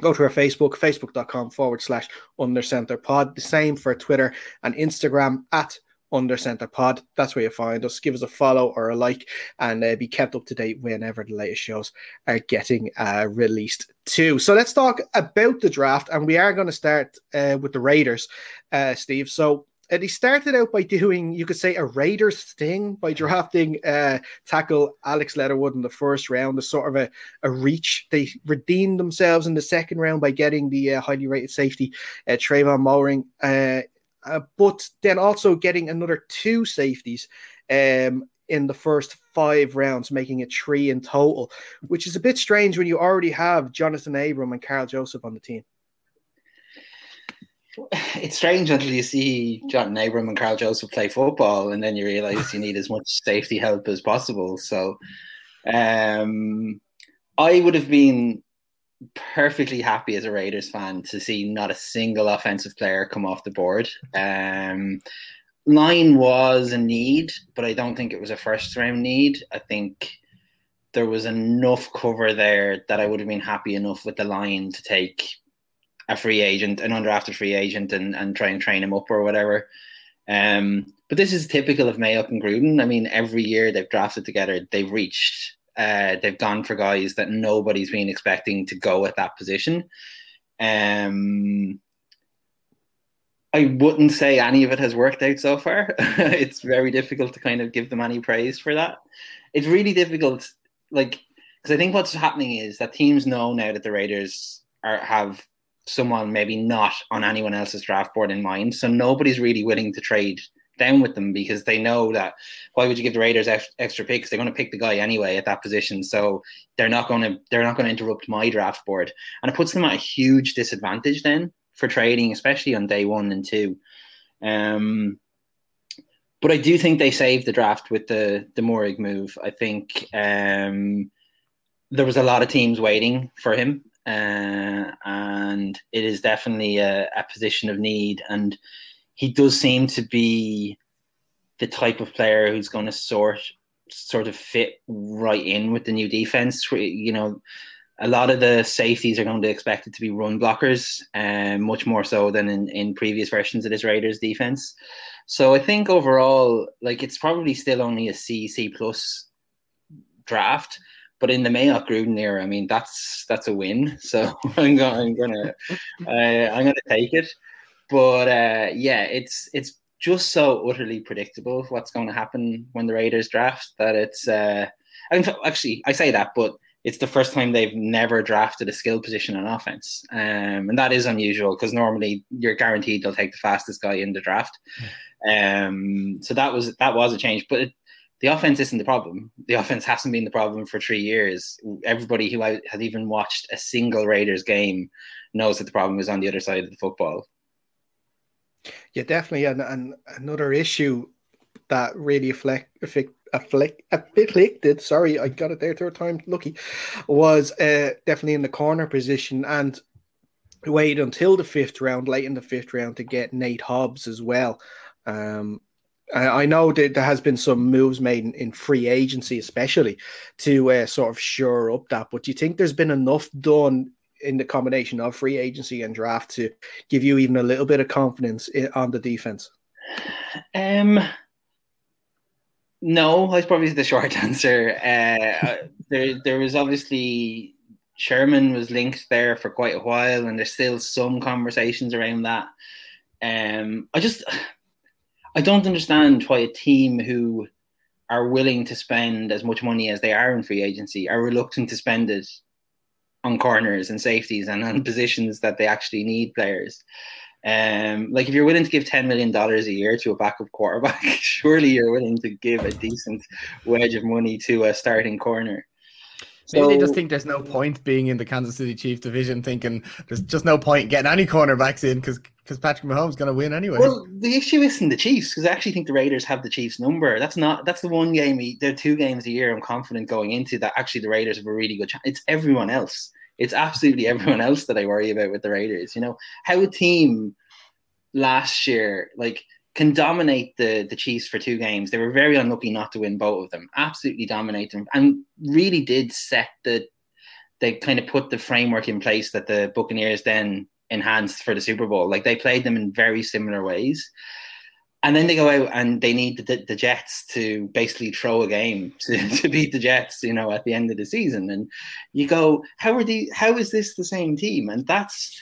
go to our Facebook, facebook.com forward slash under center pod. The same for Twitter and Instagram at under center pod. That's where you find us. Give us a follow or a like and uh, be kept up to date whenever the latest shows are getting uh, released too. So let's talk about the draft. And we are going to start uh, with the Raiders, uh, Steve. So uh, he started out by doing, you could say, a Raiders thing by drafting uh, tackle Alex Leatherwood in the first round as sort of a, a reach. They redeemed themselves in the second round by getting the uh, highly rated safety uh, Trevon Moehrig, uh, uh, but then also getting another two safeties um, in the first five rounds, making it three in total, which is a bit strange when you already have Jonathan Abram and Karl Joseph on the team. it's strange until you see Jonathan Abram and Karl Joseph play football, and then you realize you need as much safety help as possible. So, um, I would have been perfectly happy as a Raiders fan to see not a single offensive player come off the board. Um, line was a need, but I don't think it was a first round need. I think there was enough cover there that I would have been happy enough with the line to take a free agent, an undrafted free agent, and, and try and train him up or whatever. Um, but this is typical of Mayock and Gruden. I mean, every year they've drafted together, they've reached, uh, they've gone for guys that nobody's been expecting to go at that position. Um, I wouldn't say any of it has worked out so far. it's very difficult to kind of give them any praise for that. It's really difficult, like, because I think what's happening is that teams know now that the Raiders are have someone maybe not on anyone else's draft board in mind. So nobody's really willing to trade down with them because they know that why would you give the Raiders ex- extra picks? They're going to pick the guy anyway at that position. So they're not going to they're not going to interrupt my draft board, and it puts them at a huge disadvantage then for trading, especially on day one and two. Um, but I do think they saved the draft with the the Moehrig move. I think um, there was a lot of teams waiting for him, uh, and it is definitely a, a position of need. And he does seem to be the type of player who's going to sort sort of fit right in with the new defense. You know, a lot of the safeties are going to expect it to be run blockers, um, much more so than in, in previous versions of this Raiders defense. So I think overall, like it's probably still only a C C plus draft, but in the Mayock Gruden era, I mean that's that's a win. So I'm gonna I'm gonna uh, I'm gonna take it. But uh, yeah, it's it's just so utterly predictable what's going to happen when the Raiders draft that it's. Uh, actually, I say that, but it's the first time they've never drafted a skill position on offense, um, and that is unusual because normally you're guaranteed they'll take the fastest guy in the draft. Um, so that was that was a change, but it, the offense isn't the problem. The offense hasn't been the problem for three years. Everybody who has even watched a single Raiders game knows that the problem is on the other side of the football. Yeah, definitely, and, and another issue that really affect, affect, afflict, afflicted. Sorry, I got it there third time. Lucky was uh, definitely in the corner position and wait until the fifth round, late in the fifth round, to get Nate Hobbs as well. Um, I, know that there has been some moves made in, free agency, especially to uh, sort of shore up that. But do you think there's been enough done in the combination of free agency and draft to give you even a little bit of confidence on the defense? Um, no, that's probably the short answer. Uh, uh, there, there was obviously Sherman was linked there for quite a while, and there's still some conversations around that. Um, I just, I don't understand why a team who are willing to spend as much money as they are in free agency are reluctant to spend it on corners and safeties and on positions that they actually need players. Um, like if you're willing to give ten million dollars a year to a backup quarterback, surely you're willing to give a decent wedge of money to a starting corner. Maybe so, they just think there's no point being in the Kansas City Chiefs division, thinking there's just no point getting any cornerbacks in because because Patrick Mahomes is going to win anyway. Well, the issue isn't the Chiefs because I actually think the Raiders have the Chiefs number. That's not that's the one game. There are two games a year. I'm confident going into that. Actually, the Raiders have a really good chance. It's everyone else. It's absolutely everyone else that I worry about with the Raiders. You know how a team last year like can dominate the the Chiefs for two games. They were very unlucky not to win both of them. Absolutely dominate them, and really did set the. They kind of put the framework in place that the Buccaneers then enhanced for the Super Bowl. Like they played them in very similar ways. And then they go out and they need the, the Jets to basically throw a game to, to beat the Jets, you know, at the end of the season. And you go, how are the how is this the same team? And that's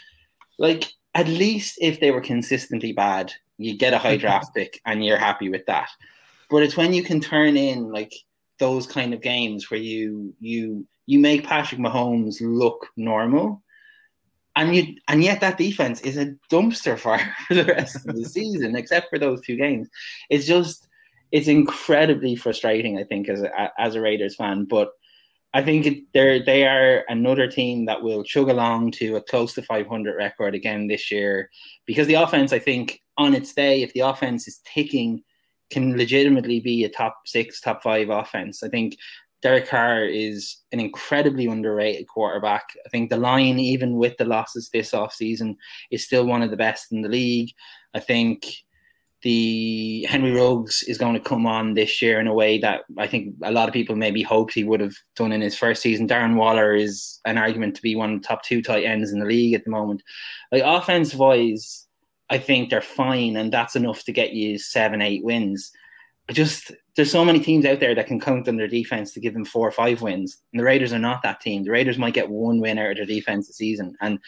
like at least if they were consistently bad, you get a high draft pick and you're happy with that. But it's when you can turn in like those kind of games where you you you make Patrick Mahomes look normal and you and yet that defense is a dumpster fire for the rest of the season, except for those two games. It's just it's incredibly frustrating, I think, as a, as a Raiders fan. But I think they're they are another team that will chug along to a close to 500 record again this year because the offense, I think, on its day, if the offense is ticking, can legitimately be a top six, top five offense. I think Derek Carr is an incredibly underrated quarterback. I think the line, even with the losses this offseason, is still one of the best in the league. I think the Henry Ruggs is going to come on this year in a way that I think a lot of people maybe hoped he would have done in his first season. Darren Waller is an argument to be one of the top two tight ends in the league at the moment. Like offense wise, I think they're fine, and that's enough to get you seven, eight wins. I just there's so many teams out there that can count on their defense to give them four or five wins. And the Raiders are not that team. The Raiders might get one win out of their defense this season. And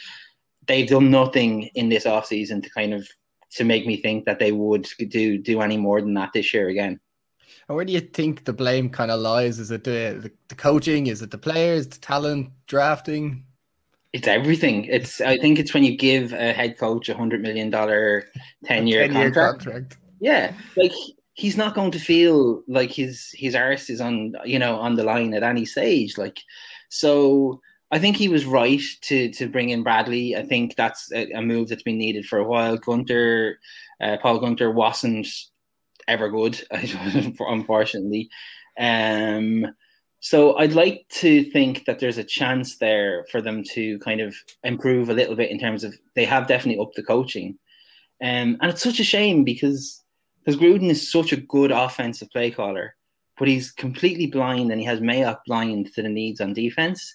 they've done nothing in this offseason to kind of to make me think that they would do do any more than that this year again. And where do you think the blame kind of lies? Is it the, the, the coaching? Is it the players, the talent, drafting? It's everything. It's I think it's when you give a head coach a hundred million dollar ten year contract. contract. Yeah, like he's not going to feel like his his arse is on you know on the line at any stage. Like so. I think he was right to to bring in Bradley. I think that's a, a move that's been needed for a while. Guenther, uh, Paul Guenther wasn't ever good, unfortunately. Um, So I'd like to think that there's a chance there for them to kind of improve a little bit in terms of they have definitely upped the coaching. Um, and it's such a shame because because Gruden is such a good offensive play caller, but he's completely blind and he has Mayock blind to the needs on defense.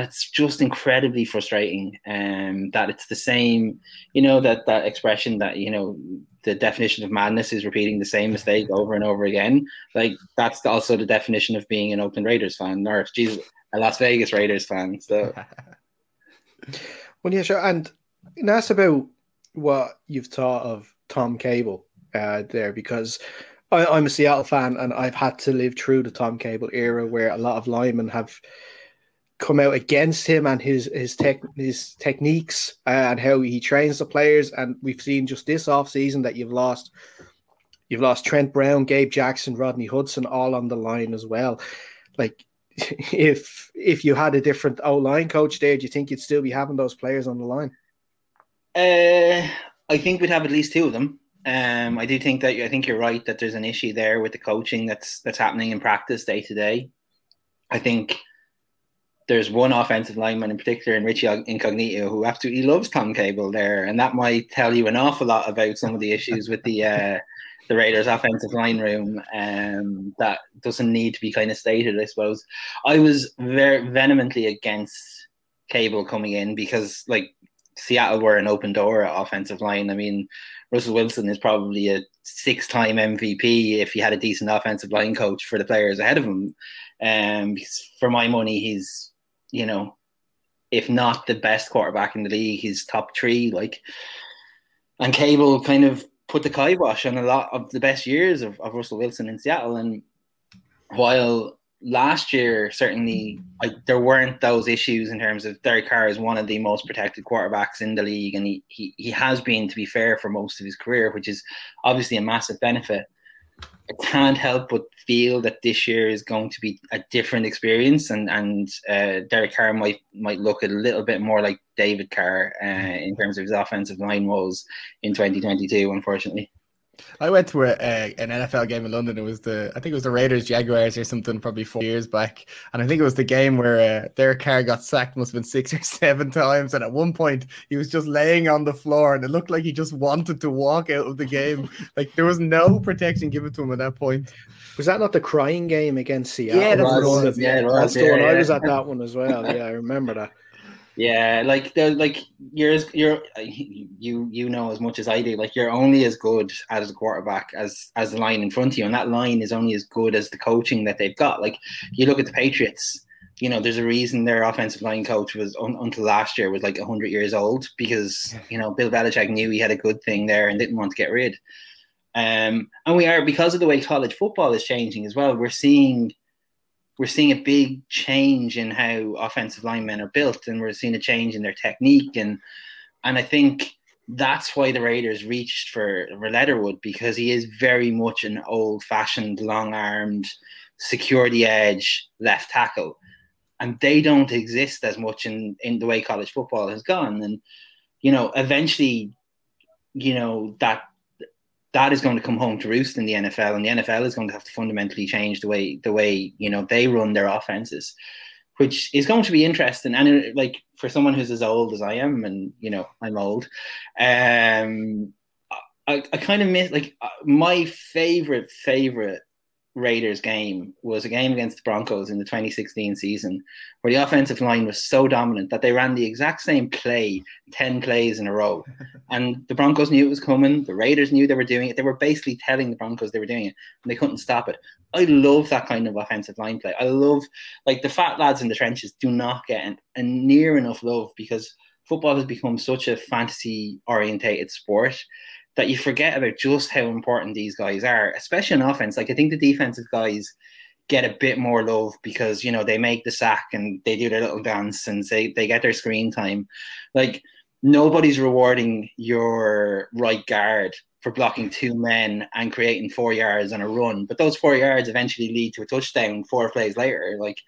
And it's just incredibly frustrating um, that it's the same, you know, that that expression that, you know, the definition of madness is repeating the same mistake over and over again. Like that's also the definition of being an Oakland Raiders fan, or Jesus, a Las Vegas Raiders fan. So, well, yeah, sure. And that's about what you've thought of Tom Cable uh, there, because I, I'm a Seattle fan, and I've had to live through the Tom Cable era where a lot of linemen have come out against him and his his tech his techniques and how he trains the players. And we've seen just this off season that you've lost you've lost Trent Brown, Gabe Jackson, Rodney Hudson, all on the line as well. Like if if you had a different O line coach there, do you think you'd still be having those players on the line? Uh, I think we'd have at least two of them. Um, I do think that I think you're right that there's an issue there with the coaching that's that's happening in practice day to day. I think there's one offensive lineman in particular, in Richie Incognito, who absolutely loves Tom Cable there, and that might tell you an awful lot about some of the issues with the uh, the Raiders' offensive line room. Um, that doesn't need to be kind of stated, I suppose. I was very vehemently against Cable coming in because, like, Seattle were an open door offensive line. I mean, Russell Wilson is probably a six-time MVP if he had a decent offensive line coach for the players ahead of him. Um, for my money, he's you know, if not the best quarterback in the league, he's top three. Like, and Cable kind of put the kibosh on a lot of the best years of, of Russell Wilson in Seattle. And while last year certainly I, there weren't those issues in terms of Derek Carr is one of the most protected quarterbacks in the league, and he, he he has been, to be fair, for most of his career, which is obviously a massive benefit. I can't help but feel that this year is going to be a different experience, and and uh, Derek Carr might might look a little bit more like David Carr uh, in terms of his offensive line woes in 2022. Unfortunately. I went to a, a, an NFL game in London. It was the I think it was the Raiders Jaguars or something, probably four years back. And I think it was the game where uh, their car got sacked. Must have been six or seven times. And at one point, he was just laying on the floor, and it looked like he just wanted to walk out of the game. like there was no protection given to him at that point. Was that not the crying game against Seattle? Yeah, that's it was. Yeah, was. That's the Yeah, one. I was at that one as well. Yeah, I remember that. Yeah, like the like you're as- you're you you know as much as I do. Like you're only as good as a quarterback as as the line in front of you, and that line is only as good as the coaching that they've got. Like you look at the Patriots. You know, there's a reason their offensive line coach was un, until last year was like 100 years old because you know Bill Belichick knew he had a good thing there and didn't want to get rid. Um, and we are because of the way college football is changing as well. We're seeing we're seeing a big change in how offensive linemen are built, and we're seeing a change in their technique, and and I think that's why the Raiders reached for Leatherwood because he is very much an old-fashioned, long-armed, secure the edge left tackle, and they don't exist as much in in the way college football has gone, and you know eventually, you know that that is going to come home to roost in the NFL, and the NFL is going to have to fundamentally change the way the way you know they run their offenses, which is going to be interesting. And it, like for someone who's as old as I am, and you know I'm old, um, I, I kind of miss like uh, my favorite favorite Raiders game was a game against the Broncos in the 2016 season, where the offensive line was so dominant that they ran the exact same play 10 plays in a row. And the Broncos knew it was coming. The Raiders knew they were doing it. They were basically telling the Broncos they were doing it, and they couldn't stop it. I love that kind of offensive line play. I love, like, the fat lads in the trenches do not get a near enough love because football has become such a fantasy orientated sport that you forget about just how important these guys are, especially in offense. Like I think the defensive guys get a bit more love because you know they make the sack and they do their little dance and they they get their screen time. Like nobody's rewarding your right guard for blocking two men and creating four yards on a run, but those four yards eventually lead to a touchdown four plays later. Like,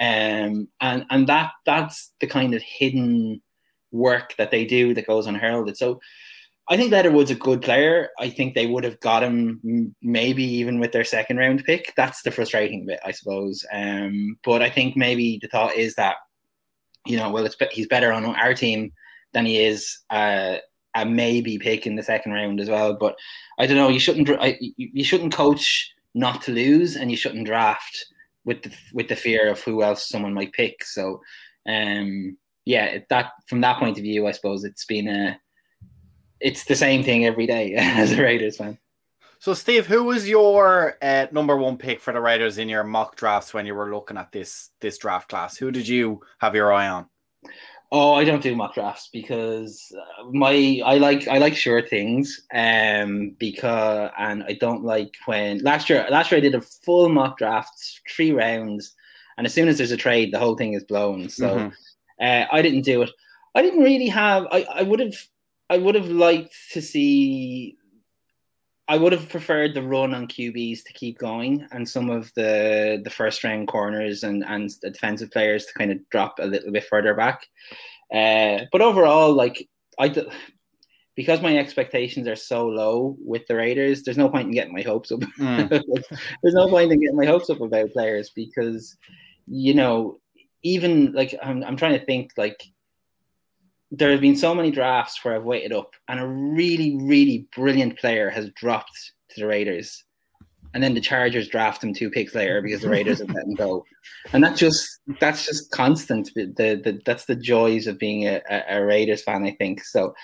um, and and that that's the kind of hidden work that they do that goes unheralded. So I think Leatherwood's a good player. I think they would have got him maybe even with their second round pick. That's the frustrating bit, I suppose. Um, but I think maybe the thought is that you know, well, it's he's better on our team than he is uh, a maybe pick in the second round as well. But I don't know. You shouldn't you shouldn't coach not to lose, and you shouldn't draft with the with the fear of who else someone might pick. So, um, yeah, that from that point of view, I suppose it's been a it's the same thing every day as a Raiders fan. So, Steve, who was your uh, number one pick for the Raiders in your mock drafts when you were looking at this this draft class? Who did you have your eye on? Oh, I don't do mock drafts because uh, my I like I like sure things. Um, because and I don't like when last year last year I did a full mock draft, three rounds, and as soon as there's a trade, the whole thing is blown. So mm-hmm. uh, I didn't do it. I didn't really have. I I would have I would have liked to see I would have preferred the run on QBs to keep going, and some of the the first round corners and and the defensive players to kind of drop a little bit further back. Uh, but overall, like I, because my expectations are so low with the Raiders, there's no point in getting my hopes up. Mm. there's no point in getting my hopes up about players because, you know, even like I'm I'm trying to think like there have been so many drafts where I've waited up and a really, really brilliant player has dropped to the Raiders. And then the Chargers draft him two picks later because the Raiders have let him go. And that's just that's just constant. The, the that's the joys of being a, a Raiders fan, I think. So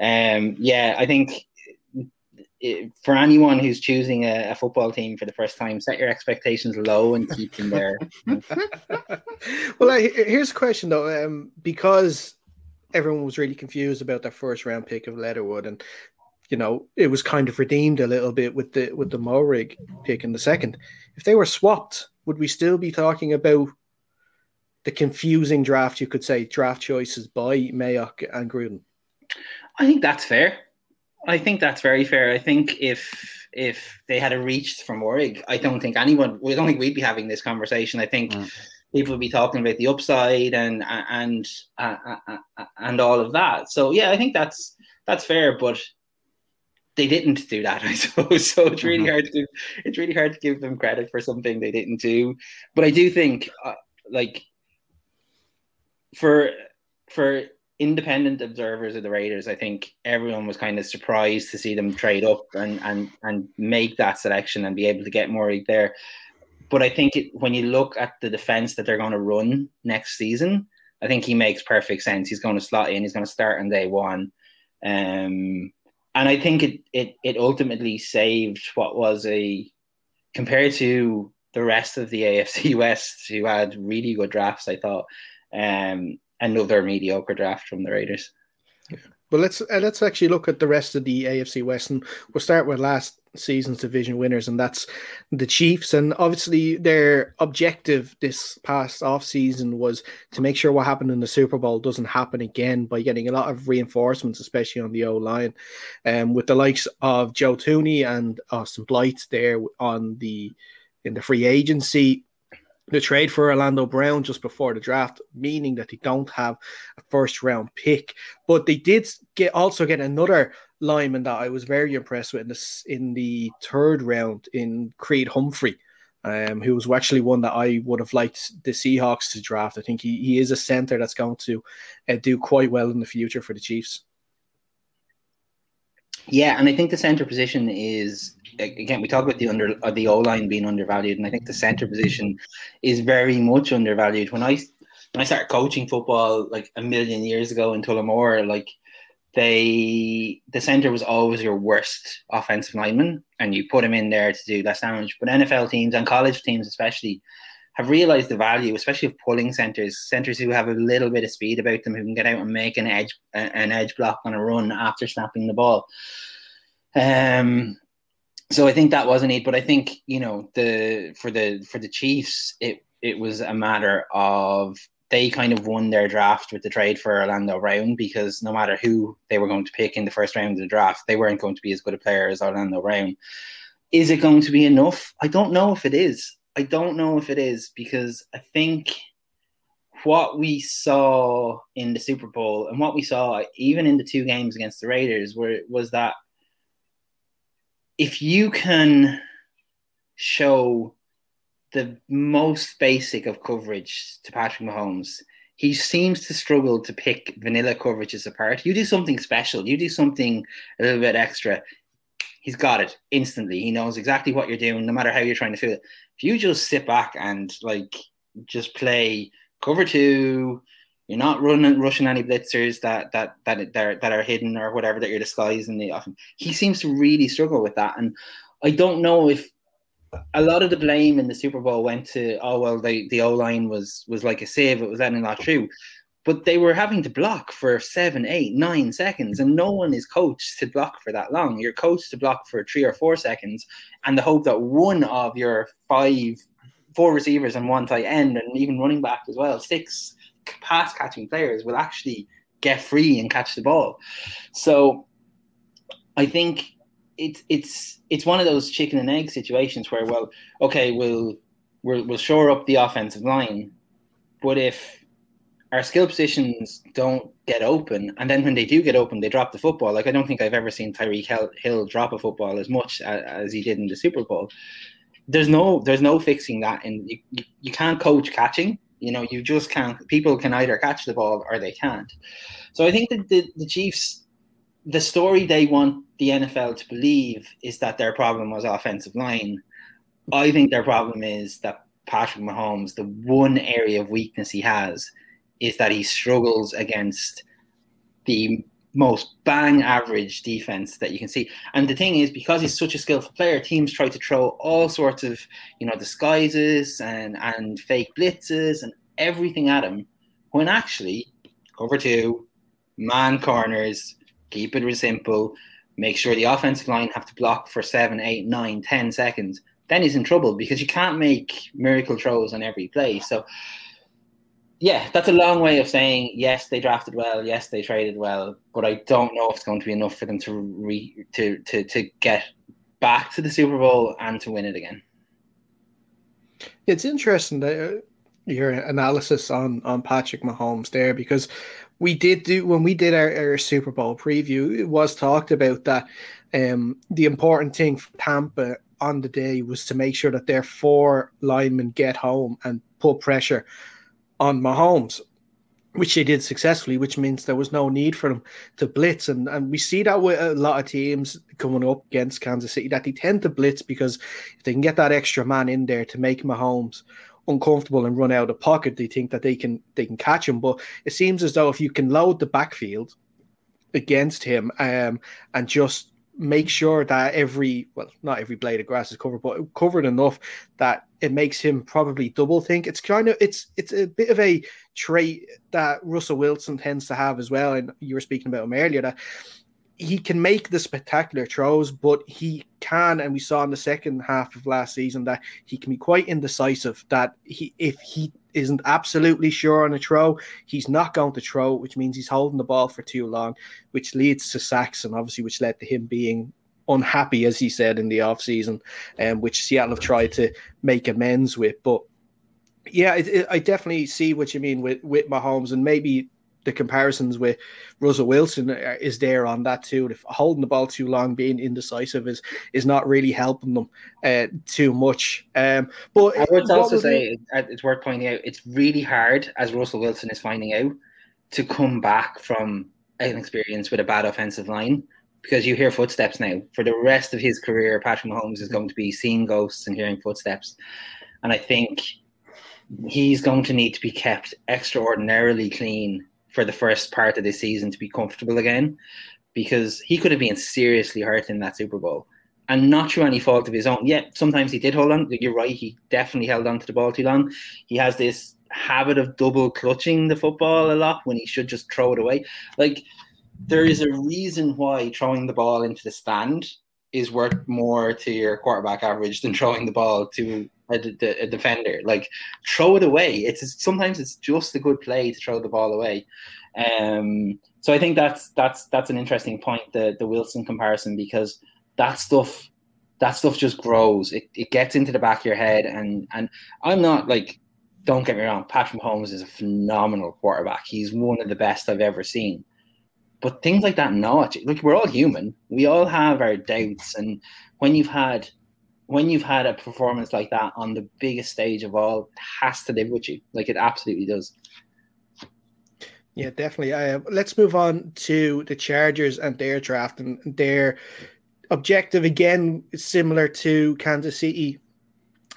um, yeah, I think it, for anyone who's choosing a, a, football team for the first time, set your expectations low and keep them there. well, I, here's a question though, um, because everyone was really confused about their first round pick of Leatherwood, and you know it was kind of redeemed a little bit with the with the Moehrig pick in the second. If they were swapped, would we still be talking about the confusing draft? You could say draft choices by Mayock and Gruden. I think that's fair. I think that's very fair. I think if if they had a reached from Moehrig, I don't think anyone. We don't think we'd be having this conversation. I think. Mm people will be talking about the upside and and uh, uh, and all of that. So yeah, I think that's that's fair, but they didn't do that, I suppose. So it's really mm-hmm. hard to it's really hard to give them credit for something they didn't do. But I do think, uh, like, for for independent observers of the Raiders, I think everyone was kind of surprised to see them trade up and and and make that selection and be able to get more there. But I think it, when you look at the defense that they're going to run next season, I think he makes perfect sense. He's going to slot in. He's going to start on day one, um, and I think it it it ultimately saved what was a compared to the rest of the AFC West, who had really good drafts. I thought um, another mediocre draft from the Raiders. But let's uh, let's actually look at the rest of the AFC West, and we'll start with last season's division winners, and that's the Chiefs. And obviously, their objective this past off season was to make sure what happened in the Super Bowl doesn't happen again by getting a lot of reinforcements, especially on the O line, um, with the likes of Joe Thuney and Austin Blythe there on the in the free agency the trade for Orlando Brown just before the draft, meaning that they don't have a first round pick. But they did get also get another lineman that I was very impressed with in this in the third round in Creed Humphrey. Um, who was actually one that I would have liked the Seahawks to draft. I think he, he is a center that's going to uh, do quite well in the future for the Chiefs. Yeah, and I think the center position is again, we talk about the under uh, the O line being undervalued, and I think the center position is very much undervalued. When I when I started coaching football like a million years ago in Tullamore, like they the center was always your worst offensive lineman, and you put him in there to do less damage. But NFL teams and college teams especially have realized the value, especially of pulling centers, centers who have a little bit of speed about them, who can get out and make an edge an edge block on a run after snapping the ball. Um, so I think that was a need, but I think you know the for the for the Chiefs, it it was a matter of they kind of won their draft with the trade for Orlando Brown because no matter who they were going to pick in the first round of the draft, they weren't going to be as good a player as Orlando Brown. Is it going to be enough? I don't know if it is. I don't know if it is because I think what we saw in the Super Bowl and what we saw even in the two games against the Raiders were was that if you can show the most basic of coverage to Patrick Mahomes, he seems to struggle to pick vanilla coverages apart. You do something special, you do something a little bit extra. He's got it instantly. He knows exactly what you're doing, no matter how you're trying to feel it. If you just sit back and like just play cover two, you're not running rushing any blitzers that that that that are, that are hidden or whatever that you're disguising the often. He seems to really struggle with that, and I don't know if a lot of the blame in the Super Bowl went to oh well the the O line was was like a save. It was that not true, but they were having to block for seven eight nine seconds and no one is coached to block for that long. You're coached to block for three or four seconds and the hope that one of your five four receivers and one tight end and even running back as well six pass catching players will actually get free and catch the ball. So I think it's it's it's one of those chicken and egg situations where well okay we'll we'll, we'll shore up the offensive line but if our skill positions don't get open and then when they do get open they drop the football. Like i don't think i've ever seen tyreek hill drop a football as much as, he did in the super bowl. There's no there's no fixing that and you, you, you can't coach catching. You know you just can't people can either catch the ball or they can't. So i think that the, the chiefs the story they want the NFL to believe is that their problem was offensive line. I think their problem is that Patrick Mahomes, the one area of weakness he has is that he struggles against the most bang average defense that you can see. And the thing is, because he's such a skillful player, teams try to throw all sorts of, you know, disguises and, and fake blitzes and everything at him. When actually, cover two, man corners, keep it simple, make sure the offensive line have to block for seven, eight, nine, ten seconds, then he's in trouble because you can't make miracle throws on every play. So, yeah, that's a long way of saying yes, they drafted well, yes, they traded well, but I don't know if it's going to be enough for them to re to to to get back to the Super Bowl and to win it again. It's interesting that uh, your analysis on on Patrick Mahomes there because we did do when we did our, our Super Bowl preview. It was talked about that um, the important thing for Tampa on the day was to make sure that their four linemen get home and put pressure on Mahomes, which they did successfully. Which means there was no need for them to blitz, and and we see that with a lot of teams coming up against Kansas City that they tend to blitz because if they can get that extra man in there to make Mahomes uncomfortable and run out of pocket, they think that they can they can catch him. But it seems as though if you can load the backfield against him um, and just make sure that every well not every blade of grass is covered but covered enough that it makes him probably double think it's kind of it's it's a bit of a trait that russell wilson tends to have as well and you were speaking about him earlier that he can make the spectacular throws, but he can, and we saw in the second half of last season that he can be quite indecisive. That he, if he isn't absolutely sure on a throw, he's not going to throw, which means he's holding the ball for too long, which leads to sacks, and obviously, which led to him being unhappy, as he said in the offseason, um, which Seattle have tried to make amends with. But yeah, it, it, I definitely see what you mean with with Mahomes, and maybe the comparisons with Russell Wilson is there on that too. If holding the ball too long, being indecisive is is not really helping them uh, too much. Um, but I would also say it's worth pointing out it's really hard, as Russell Wilson is finding out, to come back from an experience with a bad offensive line because you hear footsteps now. For the rest of his career, Patrick Mahomes is going to be seeing ghosts and hearing footsteps, and I think he's going to need to be kept extraordinarily clean for the first part of the season to be comfortable again because he could have been seriously hurt in that Super Bowl and not through any fault of his own. Yet sometimes he did hold on. You're right. He definitely held on to the ball too long. He has this habit of double clutching the football a lot when he should just throw it away. Like, there is a reason why throwing the ball into the stand is worth more to your quarterback average than throwing the ball to a, a, defender. Like throw it away. It's sometimes it's just a good play to throw the ball away. Um, so I think that's that's that's an interesting point, the the Wilson comparison, because that stuff that stuff just grows. It, it gets into the back of your head, and and I'm not like don't get me wrong, Patrick Mahomes is a phenomenal quarterback. He's one of the best I've ever seen. But things like that, not like we're all human. We all have our doubts, and when you've had when you've had a performance like that on the biggest stage of all, has to live with you. Like it absolutely does. Yeah, definitely. Uh, let's move on to the Chargers and their draft and their objective again similar to Kansas City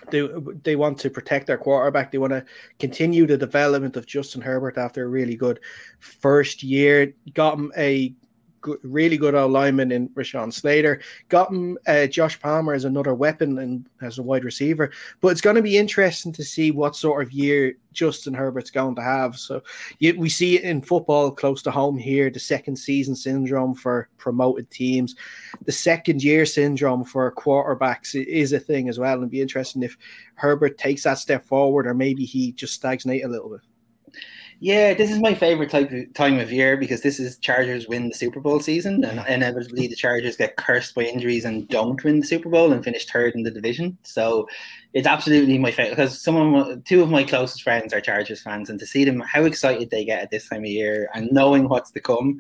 they they want to protect their quarterback. They want to continue the development of Justin Herbert after a really good first year. Got him a good, really good alignment in Rashawn Slater. Got him uh, Josh Palmer as another weapon and as a wide receiver. But it's going to be interesting to see what sort of year Justin Herbert's going to have. So you, we see it in football close to home here the second season syndrome for promoted teams. The second year syndrome for quarterbacks is a thing as well. And be interesting if Herbert takes that step forward or maybe he just stagnate a little bit. Yeah, this is my favorite type of time of year because this is Chargers win the Super Bowl season, and inevitably the Chargers get cursed by injuries and don't win the Super Bowl and finish third in the division. So it's absolutely my favorite because some of my, two of my closest friends are Chargers fans, and to see them how excited they get at this time of year and knowing what's to come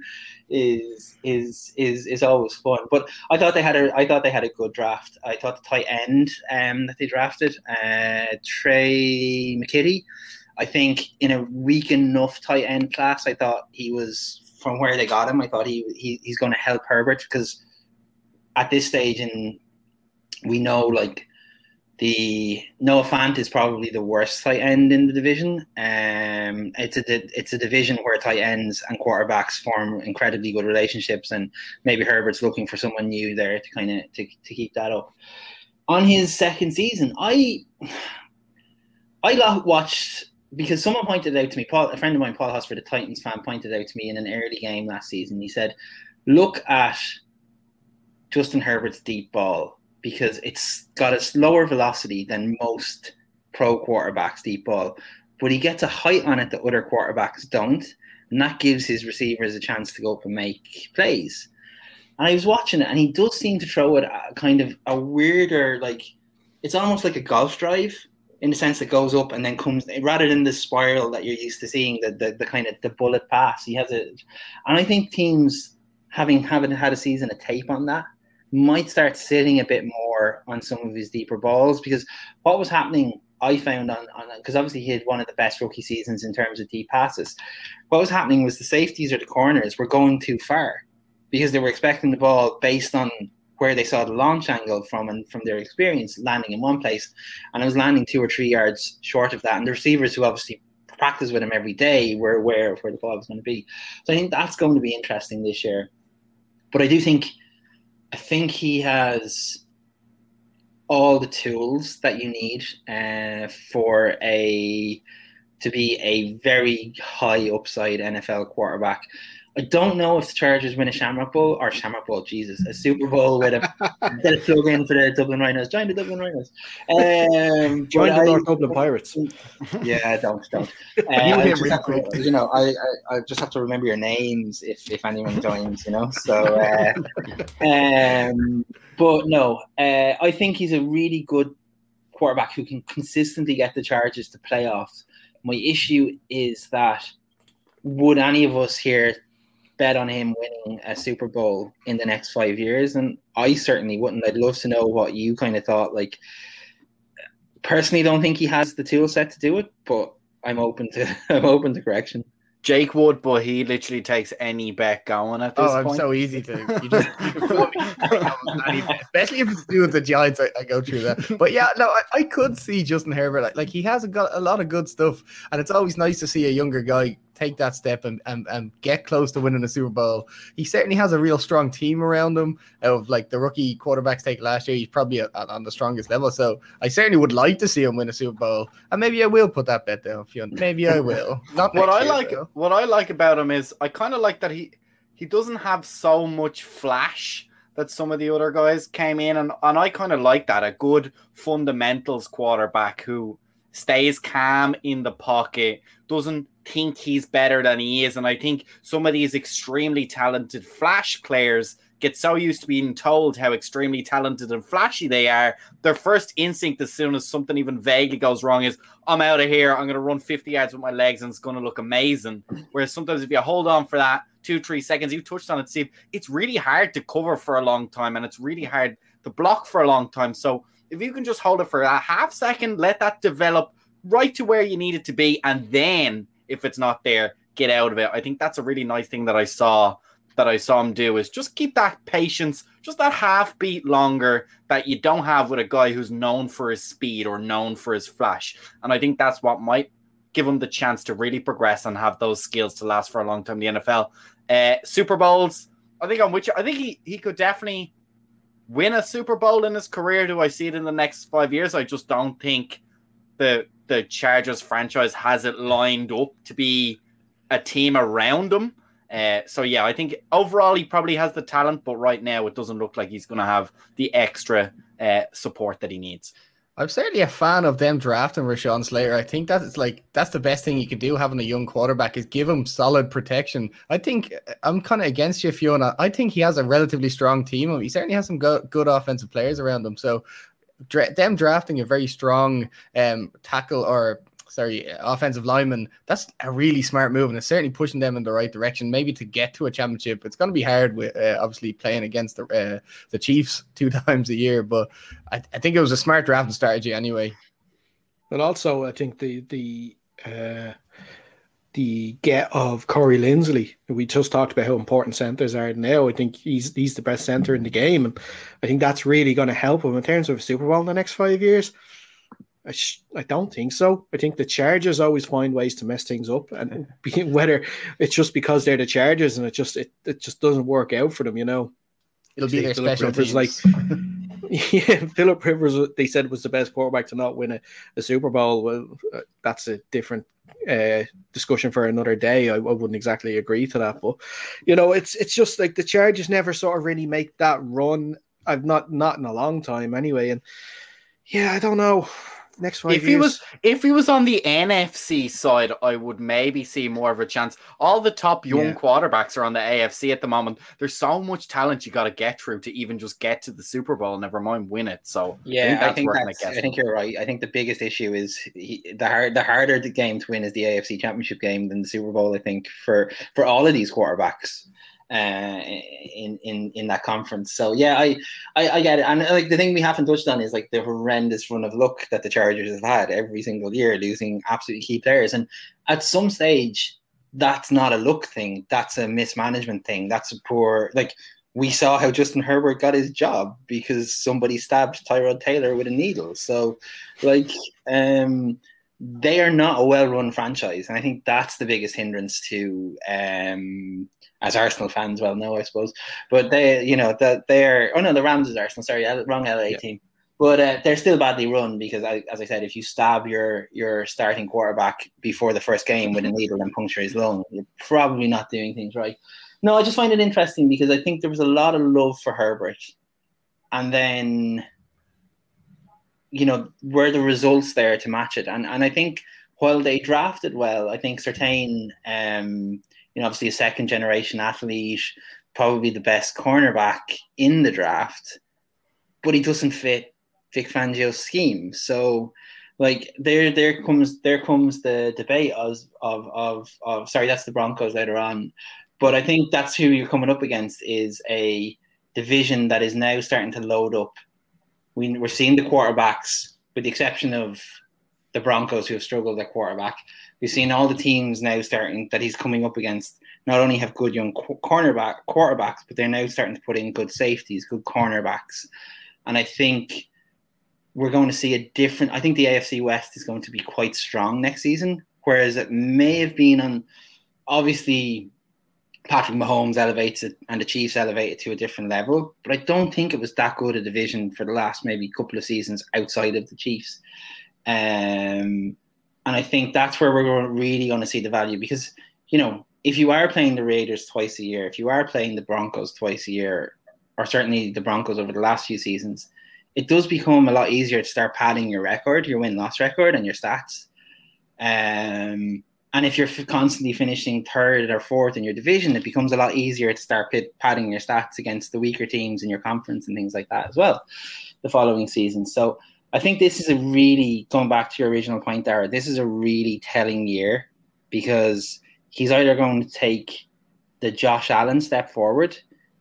is is is is always fun. But I thought they had a I thought they had a good draft. I thought the tight end um, that they drafted, uh, Tre' McKitty. I think in a weak enough tight end class, I thought he was from where they got him. I thought he, he he's going to help Herbert because at this stage, and we know like the Noah Fant is probably the worst tight end in the division. Um, it's a it's a division where tight ends and quarterbacks form incredibly good relationships, and maybe Herbert's looking for someone new there to kind of to, to keep that up. On his second season, I I watched because someone pointed out to me, Paul, a friend of mine, Paul Hosford, a Titans fan, pointed out to me in an early game last season. He said, "Look at Justin Herbert's deep ball because it's got a slower velocity than most pro quarterbacks deep ball, but he gets a height on it that other quarterbacks don't, and that gives his receivers a chance to go up and make plays." And I was watching it, and he does seem to throw it kind of a weirder, like it's almost like a golf drive in the sense that goes up and then comes rather than the spiral that you're used to seeing the, the, the kind of the bullet pass he has it and i think teams having having had a season of tape on that might start sitting a bit more on some of his deeper balls because what was happening I found on because obviously he had one of the best rookie seasons in terms of deep passes. What was happening was the safeties or the corners were going too far because they were expecting the ball based on where they saw the launch angle from and from their experience landing in one place, and I was landing two or three yards short of that. And the receivers who obviously practice with him every day were aware of where the ball was going to be. So I think that's going to be interesting this year. But I do think, I think he has all the tools that you need uh, for a to be a very high upside NFL quarterback. I don't know if the Chargers win a Shamrock Bowl or Shamrock Bowl, Jesus, a Super Bowl with a instead of plug in for the Dublin Rhinos. Join the Dublin Rhinos. Um, Join the North Dublin Pirates. Yeah, don't don't. Uh, you, to, you know, I, I, I just have to remember your names if if anyone joins. You know, so. Uh, um, but no, uh, I think he's a really good quarterback who can consistently get the Chargers to playoffs. My issue is that would any of us here bet on him winning a Super Bowl in the next five years, and I certainly wouldn't. I'd love to know what you kind of thought. Like, personally, don't think he has the tool set to do it, but I'm open to I'm open to correction. Jake would, but he literally takes any bet going at oh, this oh. I'm so easy to. You just, you especially if it's to do with the Giants. I, I, go through that, but yeah, no, I, I could see Justin Herbert like, like he has got a lot of good stuff, and it's always nice to see a younger guy take that step and, and, and get close to winning a Super Bowl. He certainly has a real strong team around him. Of like the rookie quarterbacks take last year, he's probably on the strongest level. So I certainly would like to see him win a Super Bowl, and maybe I will put that bet down. Fionn. Maybe I will. Not what I year, like. Though. What I like about him is I kind of like that he he doesn't have so much flash that some of the other guys came in and, and I kind of like that a good fundamentals quarterback who stays calm in the pocket doesn't think he's better than he is. And I think some of these extremely talented flash players get so used to being told how extremely talented and flashy they are, their first instinct as soon as something even vaguely goes wrong is, I'm out of here. I'm going to run 50 yards with my legs and it's going to look amazing. Whereas sometimes if you hold on for that two, three seconds, you touched on it, Steve, it's really hard to cover for a long time and it's really hard to block for a long time. So if you can just hold it for a half second, let that develop right to where you need it to be. And then if it's not there, get out of it. I think that's a really nice thing that I saw that I saw him do is just keep that patience, just that half beat longer that you don't have with a guy who's known for his speed or known for his flash. And I think that's what might give him the chance to really progress and have those skills to last for a long time in the NFL. Uh, Super Bowls, I think on which I think he, he could definitely win a Super Bowl in his career. Do I see it in the next five years? I just don't think the the Chargers franchise has it lined up to be a team around him. Uh, so yeah, I think overall he probably has the talent, but right now it doesn't look like he's going to have the extra uh, support that he needs. I'm certainly a fan of them drafting Rashawn Slater. I think that's like that's the best thing you can do having a young quarterback is give him solid protection. I think I'm kind of against you, Fiona. I think he has a relatively strong team. He certainly has some go- good offensive players around him. So dra- them drafting a very strong um, tackle or sorry, offensive lineman, that's a really smart move, and it's certainly pushing them in the right direction. Maybe to get to a championship, it's going to be hard with uh, obviously playing against the uh, the Chiefs two times a year, but I, I, think it was a smart drafting strategy anyway. But also, I think the the uh, the get of Corey Linsley. We just talked about how important centers are now. I think he's he's the best center in the game, and I think that's really going to help him in terms of a Super Bowl in the next five years. I, sh- I don't think so. I think the Chargers always find ways to mess things up, and whether it's just because they're the Chargers and it just it, it just doesn't work out for them, you know. It'll be their special Rivers, like yeah, Philip Rivers. They said was the best quarterback to not win a, a Super Bowl. Well, uh, that's a different uh, discussion for another day. I, I, wouldn't exactly agree to that, but you know, it's it's just like the Chargers never sort of really make that run. I've not not in a long time anyway, and yeah, I don't know next five if years. he was if he was on the NFC side, I would maybe see more of a chance. All the top young yeah. quarterbacks are on the AFC at the moment. There's so much talent you got to get through to even just get to the Super Bowl. Never mind win it. So yeah, I think, I think, I think you're right. I think the biggest issue is he, the hard the harder the game to win is the AFC Championship game than the Super Bowl. I think for for all of these quarterbacks uh, in in in that conference. So yeah, I, I, I get it. And like the thing we haven't touched on is like the horrendous run of luck that the Chargers have had every single year, losing absolutely key players. And at some stage, that's not a luck thing. That's a mismanagement thing. That's a poor like. We saw how Justin Herbert got his job because somebody stabbed Tyrod Taylor with a needle. So, like, um, they are not a well-run franchise, and I think that's the biggest hindrance to um, as Arsenal fans well know, I suppose. But they, you know, that they're oh no, the Rams is Arsenal. Sorry, wrong LA yeah. team. But uh, they're still badly run because, I, as I said, if you stab your your starting quarterback before the first game with a needle and puncture his lung, you're probably not doing things right. No, I just find it interesting because I think there was a lot of love for Herbert, and then, you know, were the results there to match it? And and I think while they drafted well, I think Surtain um, you know, obviously a second generation athlete, probably the best cornerback in the draft, but he doesn't fit Vic Fangio's scheme. So like there there comes there comes the debate of of of, of sorry, that's the Broncos later on. But I think that's who you're coming up against is a division that is now starting to load up. We, we're seeing the quarterbacks, with the exception of the Broncos who have struggled at quarterback. We've seen all the teams now starting that he's coming up against not only have good young cornerback quarterbacks, but they're now starting to put in good safeties, good cornerbacks, and I think we're going to see a different. I think the AFC West is going to be quite strong next season, whereas it may have been on. Obviously, Patrick Mahomes elevates it and the Chiefs elevate it to a different level, but I don't think it was that good a division for the last maybe couple of seasons outside of the Chiefs. Um, and I think that's where we're really going to see the value because, you know, if you are playing the Raiders twice a year, if you are playing the Broncos twice a year, or certainly the Broncos over the last few seasons, it does become a lot easier to start padding your record, your win loss record, and your stats. Um, and if you're f- constantly finishing third or fourth in your division, it becomes a lot easier to start padding your stats against the weaker teams in your conference and things like that as well the following season. So I think this is a really, going back to your original point, Dara, this is a really telling year because he's either going to take the Josh Allen step forward,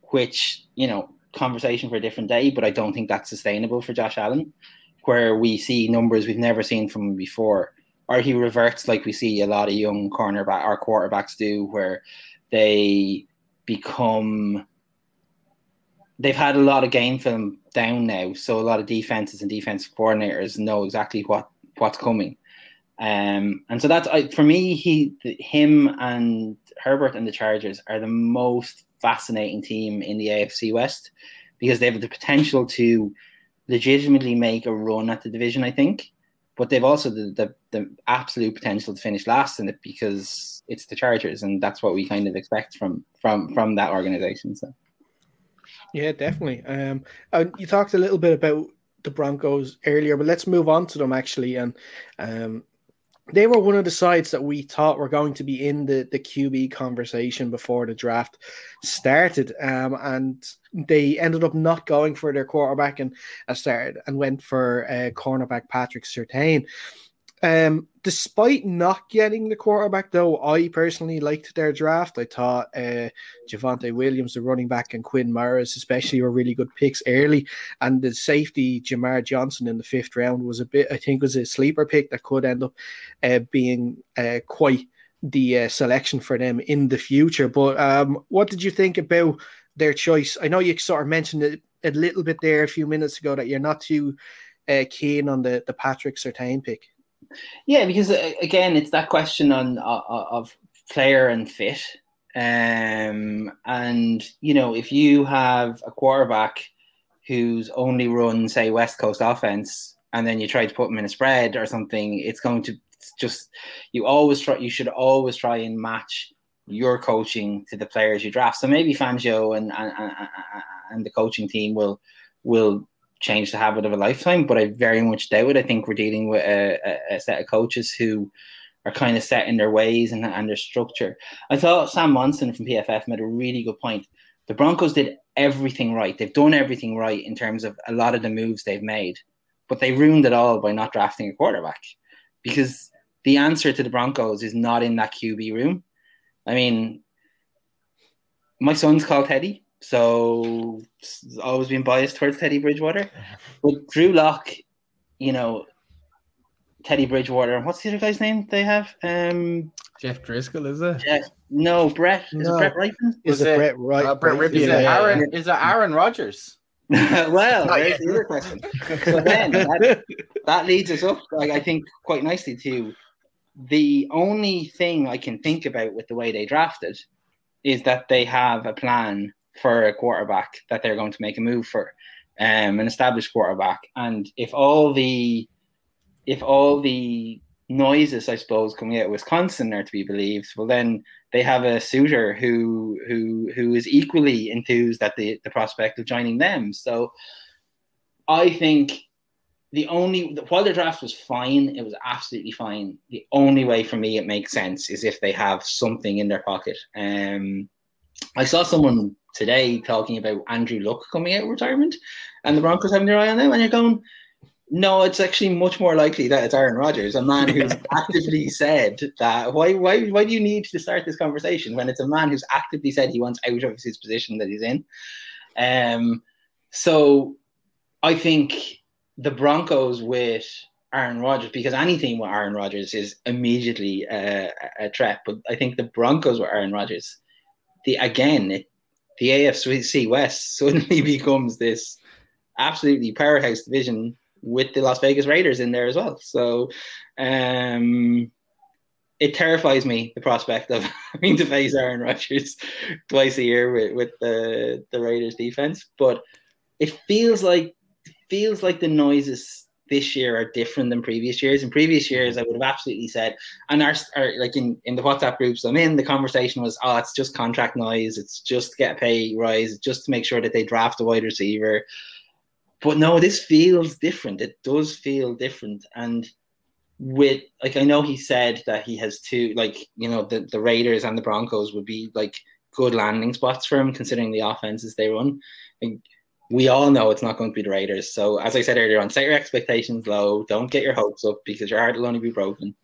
which, you know, conversation for a different day, but I don't think that's sustainable for Josh Allen, where we see numbers we've never seen from him before or he reverts like we see a lot of young cornerback or quarterbacks do, where they become they've had a lot of game film down now, so a lot of defenses and defensive coordinators know exactly what what's coming. Um, and so that's I, for me. He, him, and Herbert and the Chargers are the most fascinating team in the AFC West because they have the potential to legitimately make a run at the division. I think, but they've also the, the, the absolute potential to finish last in it because it's the Chargers, and that's what we kind of expect from from from that organization. So, yeah, definitely. Um, you talked a little bit about the Broncos earlier, but let's move on to them actually. And um, they were one of the sides that we thought were going to be in the, the QB conversation before the draft started. Um, and they ended up not going for their quarterback and uh, started and went for uh, cornerback Patrick Surtain. Um, despite not getting the quarterback, though, I personally liked their draft. I thought uh, Javonte Williams, the running back, and Quinn Meinerz, especially, were really good picks early. And the safety Jamar Johnson in the fifth round was a bit, I think, was a sleeper pick that could end up uh, being uh, quite the uh, selection for them in the future. But um, what did you think about their choice? I know you sort of mentioned it a little bit there a few minutes ago that you're not too uh, keen on the the Patrick Surtain pick. Yeah, because uh, again, it's that question on of player and fit. Um, and you know, if you have a quarterback who's only run, say, West Coast offense, and then you try to put them in a spread or something, it's going to just you always try. You should always try and match your coaching to the players you draft. So maybe Fangio and and, and, and the coaching team will will change the habit of a lifetime, but I very much doubt it. I think we're dealing with a, a, set of coaches who are kind of set in their ways and, and their structure. I thought Sam Monson from PFF made a really good point. The Broncos did everything right. They've done everything right in terms of a lot of the moves they've made, but they ruined it all by not drafting a quarterback because the answer to the Broncos is not in that QB room. I mean, my son's called Teddy. So always been biased towards Teddy Bridgewater. But Drew Lock, you know, Teddy Bridgewater, and what's the other guy's name they have? Um, Jeff Driskel, is it? Jeff, no, Brett. Is no. it Brett Rypien? Is, it, Brett Right? Uh, Brett Rypien. Is it Aaron? Is it Aaron Rodgers? well, there's the other question. So then that, that leads us up, like, I think, quite nicely to the only thing I can think about with the way they drafted is that they have a plan for a quarterback that they're going to make a move for, um, an established quarterback. And if all the if all the noises, I suppose, coming out of Wisconsin are to be believed, well then they have a suitor who who who is equally enthused at the, the prospect of joining them. So I think the only while the draft was fine, it was absolutely fine. The only way for me it makes sense is if they have something in their pocket. Um, I saw someone today talking about Andrew Luck coming out of retirement and the Broncos having their eye on them, and you're going, no, it's actually much more likely that it's Aaron Rodgers, a man who's actively said that. Why, why, why do you need to start this conversation when it's a man who's actively said he wants out of his position that he's in? Um, so I think the Broncos with Aaron Rodgers, because anything with Aaron Rodgers is immediately a, a threat. But I think the Broncos with Aaron Rodgers, the again, it, the AFC West suddenly becomes this absolutely powerhouse division with the Las Vegas Raiders in there as well. So um, it terrifies me the prospect of having to face Aaron Rodgers twice a year with, with the the Raiders defense. But it feels like feels like the noises this year are different than previous years. In previous mm-hmm. years, I would have absolutely said, and our, our like in, in the WhatsApp groups I'm in, the conversation was, oh, it's just contract noise. It's just get pay rise, just to make sure that they draft a wide receiver. But no, this feels different. It does feel different. And with like I know he said that he has two like you know the the Raiders and the Broncos would be like good landing spots for him considering the offenses they run. Like, we all know it's not going to be the Raiders. So as I said earlier on, set your expectations low. Don't get your hopes up because your heart will only be broken.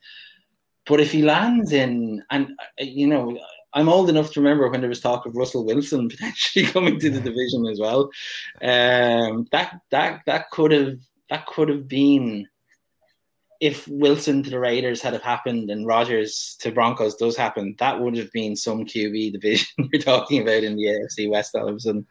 But if he lands in, and uh, you know, I'm old enough to remember when there was talk of Russell Wilson potentially coming to the division as well. Um, that that that could have that could have been if Wilson to the Raiders had have happened and Rodgers to Broncos does happen, that would have been some QB division you're talking about in the AFC West all of a sudden.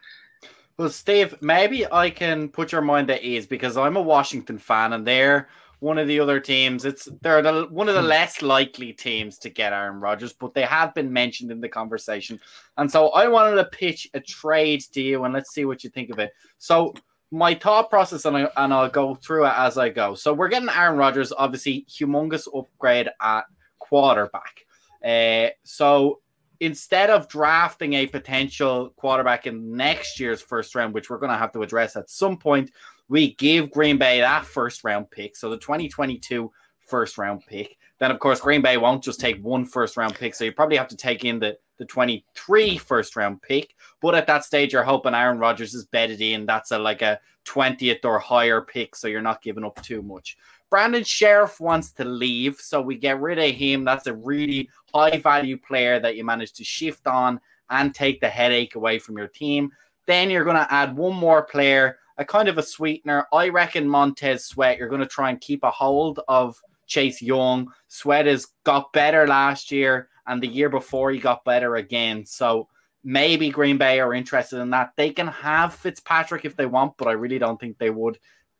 Well, Steve, maybe I can put your mind at ease because I'm a Washington fan and they're one of the other teams. It's they're the, one of the less likely teams to get Aaron Rodgers, but they have been mentioned in the conversation. And so I wanted to pitch a trade to you and let's see what you think of it. So my thought process, and, I, and I'll go through it as I go. So we're getting Aaron Rodgers, obviously, humongous upgrade at quarterback. Uh, so instead of drafting a potential quarterback in next year's first round, which we're going to have to address at some point, we give Green Bay that first round pick. So the 2022 first round pick. Then, of course, Green Bay won't just take one first round pick. So you probably have to take in the, the 23 first round pick. But at that stage, you're hoping Aaron Rodgers is bedded in. That's a like a 20th or higher pick. So you're not giving up too much. Brandon Scherff wants to leave, so we get rid of him. That's a really high value player that you manage to shift on and take the headache away from your team. Then you're going to add one more player, a kind of a sweetener. I reckon Montez Sweat. You're going to try and keep a hold of Chase Young. Sweat has got better last year, and the year before he got better again. So maybe Green Bay are interested in that. They can have Fitzpatrick if they want, but I really don't think they would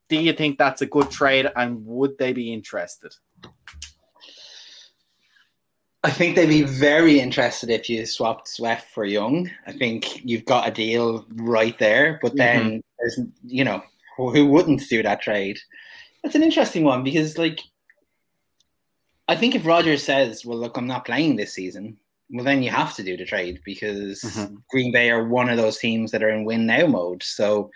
do you think that's a good trade and would they be interested? I think they'd be very interested if you swapped Sweat for Young. I think you've got a deal right there. But then mm-hmm. there's, you know, who wouldn't do that trade? That's an interesting one because, like, I think if Rodgers says, "Well, look, I'm not playing this season," well, then you have to do the trade because mm-hmm. Green Bay are one of those teams that are in win now mode. So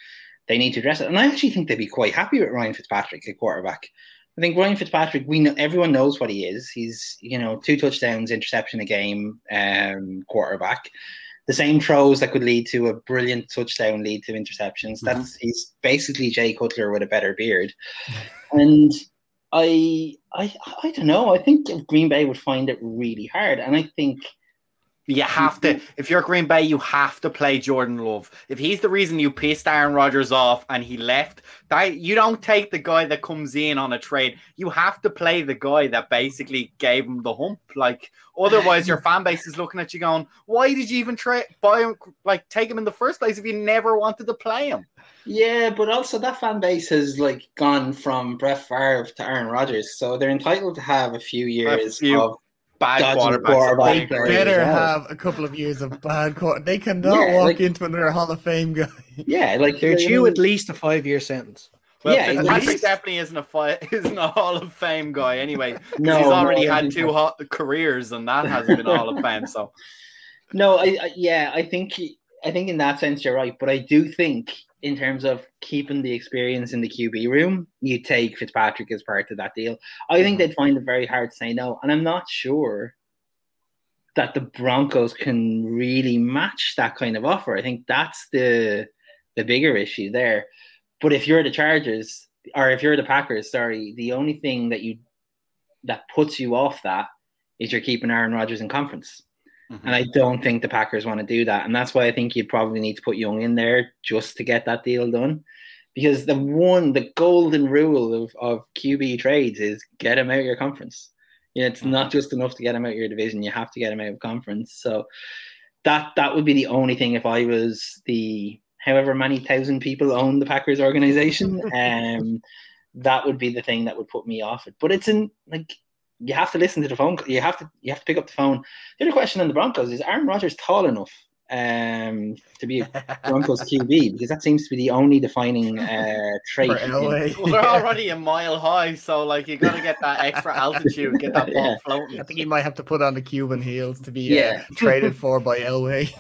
they need to address it. And I actually think they'd be quite happy with Ryan Fitzpatrick at quarterback. I think Ryan Fitzpatrick, we know everyone knows what he is. He's you know two touchdowns, interception a game, um, quarterback. The same throws that could lead to a brilliant touchdown lead to interceptions. Mm-hmm. That's he's basically Jay Cutler with a better beard. and I I I don't know. I think Green Bay would find it really hard, and I think you have to, if you're Green Bay, you have to play Jordan Love. If he's the reason you pissed Aaron Rodgers off and he left, that you don't take the guy that comes in on a trade. You have to play the guy that basically gave him the hump. Like otherwise, your fan base is looking at you going, "Why did you even try buy him? Like take him in the first place if you never wanted to play him?" Yeah, but also that fan base has like gone from Brett Favre to Aaron Rodgers, so they're entitled to have a few years a few. of bad quarterbacks. They better have a couple of years of bad quarter. They cannot yeah, walk like, into another Hall of Fame guy. Yeah, like they're due at least a five year sentence. Well, yeah, Patrick definitely isn't a fi- isn't a Hall of Fame guy anyway. no, he's already no, had two hot careers, and that hasn't been Hall of Fame. So, no, I, I yeah, I think I think in that sense you're right, but I do think in terms of keeping the experience in the QB room, you take Fitzpatrick as part of that deal. I think mm-hmm. they'd find it very hard to say no. And I'm not sure that the Broncos can really match that kind of offer. I think that's the the bigger issue there. But if you're the Chargers or if you're the Packers, sorry, the only thing that you that puts you off that is you're keeping Aaron Rodgers in conference. Mm-hmm. And I don't think the Packers want to do that. And that's why I think you'd probably need to put Young in there just to get that deal done. Because the one, the golden rule of, of QB trades is get him out of your conference. You know, it's mm-hmm. not just enough to get him out of your division, you have to get him out of conference. So that that would be the only thing if I was the however many thousand people own the Packers organization. um that would be the thing that would put me off it. But it's in like you have to listen to the phone. You have to you have to pick up the phone. The other question on the Broncos is Aaron Rodgers tall enough um, to be a Broncos QB because that seems to be the only defining uh, trait. well, they're already a mile high, so like you got to get that extra altitude, get that ball yeah. floating. I think he might have to put on the Cuban heels to be uh, yeah. Uh, traded for by Elway.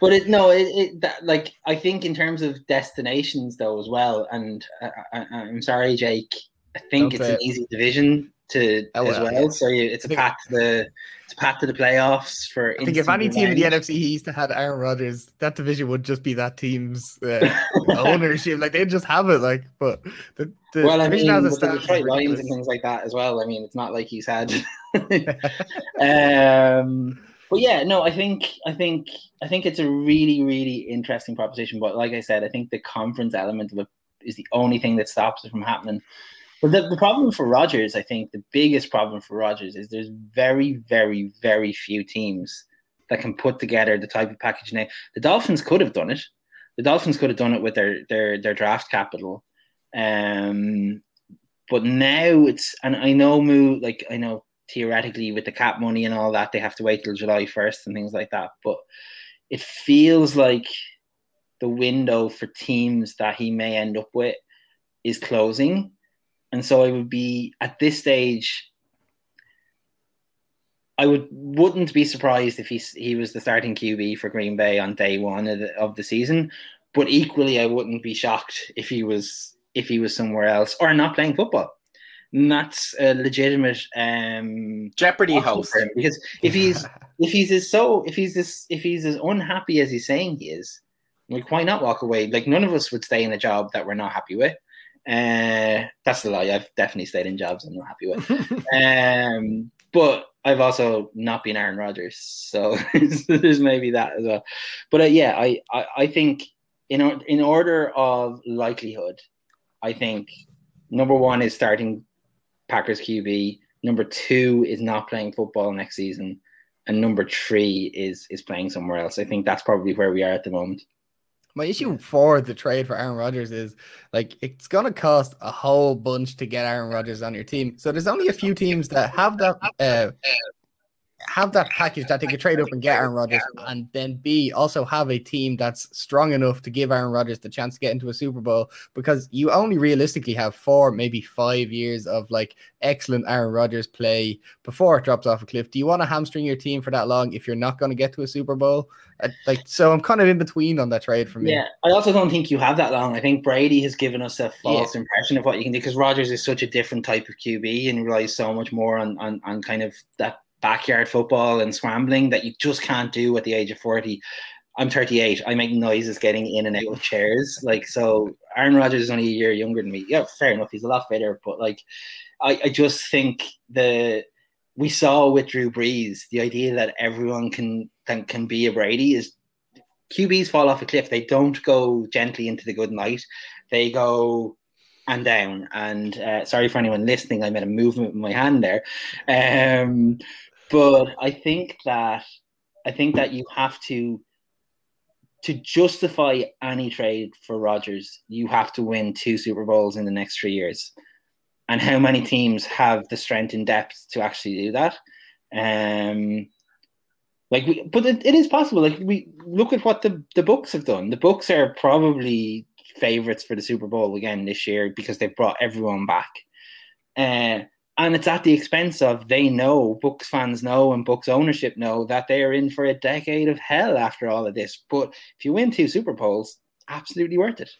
but it no, it, it that, like I think in terms of destinations though as well, and uh, I, am sorry, Jake. I think it's an easy division to Oh, as well, well. So you, it's a path to the it's a path to the playoffs for. I think if any team in the. NFC East had Aaron Rodgers, that division would just be that team's uh, ownership. Like they'd just have it. Like, but the, the well, I division mean, with the Detroit Lions and things like that as well. I mean, it's not like he's had. um, but yeah, no, I think I think I think it's a really really interesting proposition. But like I said, I think the conference element of it is the only thing that stops it from happening. The, the problem for Rodgers, I think the biggest problem for Rodgers is there's very very very few teams that can put together the type of package. Now, the Dolphins could have done it. The Dolphins could have done it with their their their draft capital. Um, but now it's and I know Moo like I know theoretically with the cap money and all that they have to wait till July first and things like that. But it feels like the window for teams that he may end up with is closing. And so I would be at this stage. I would wouldn't be surprised if he he was the starting QB for Green Bay on day one of the, of the season, but equally I wouldn't be shocked if he was if he was somewhere else or not playing football. And that's a legitimate um, Jeopardy host. because if he's if he's as so if he's as if he's as unhappy as he's saying he is, like why not walk away? Like none of us would stay in a job that we're not happy with. Uh, that's the lie. I've definitely stayed in jobs I'm not happy with. um, but I've also not been Aaron Rodgers, so there's maybe that as well. But uh, yeah, I, I I think in in order of likelihood, I think number one is starting Packers QB. Number two is not playing football next season, and number three is is playing somewhere else. I think that's probably where we are at the moment. My issue for the trade for Aaron Rodgers is like it's gonna cost a whole bunch to get Aaron Rodgers on your team. So there's only a few teams that have that uh, have that package that they could trade up and get Aaron Rodgers, and then B also have a team that's strong enough to give Aaron Rodgers the chance to get into a Super Bowl because you only realistically have four, maybe five years of like excellent Aaron Rodgers play before it drops off a cliff. Do you want to hamstring your team for that long if you're not going to get to a Super Bowl? Uh, like, so I'm kind of in between on that trade for me. Yeah, I also don't think you have that long. I think Brady has given us a false impression of what you can do because Rodgers is such a different type of QB and relies so much more on, on on kind of that backyard football and scrambling that you just can't do at the age of 40. I'm 38. I make noises getting in and out of chairs. Like so Aaron Rodgers is only a year younger than me. Yeah, fair enough. He's a lot fitter, but like I, I just think the we saw with Drew Brees, the idea that everyone can can, can be a Brady is QBs fall off a cliff. They don't go gently into the good night. They go and down. And uh, sorry for anyone listening, I made a movement with my hand there. Um, but I think that I think that you have to to justify any trade for Rodgers, you have to win two Super Bowls in the next three years. And how many teams have the strength and depth to actually do that? Um, like, we, but it, it is possible. Like, we look at what the the Bucs have done. The Bucs are probably favorites for the Super Bowl again this year because they've brought everyone back. Uh, and it's at the expense of they know, Bucs fans know, and Bucs ownership know that they are in for a decade of hell after all of this. But if you win two Super Bowls, absolutely worth it.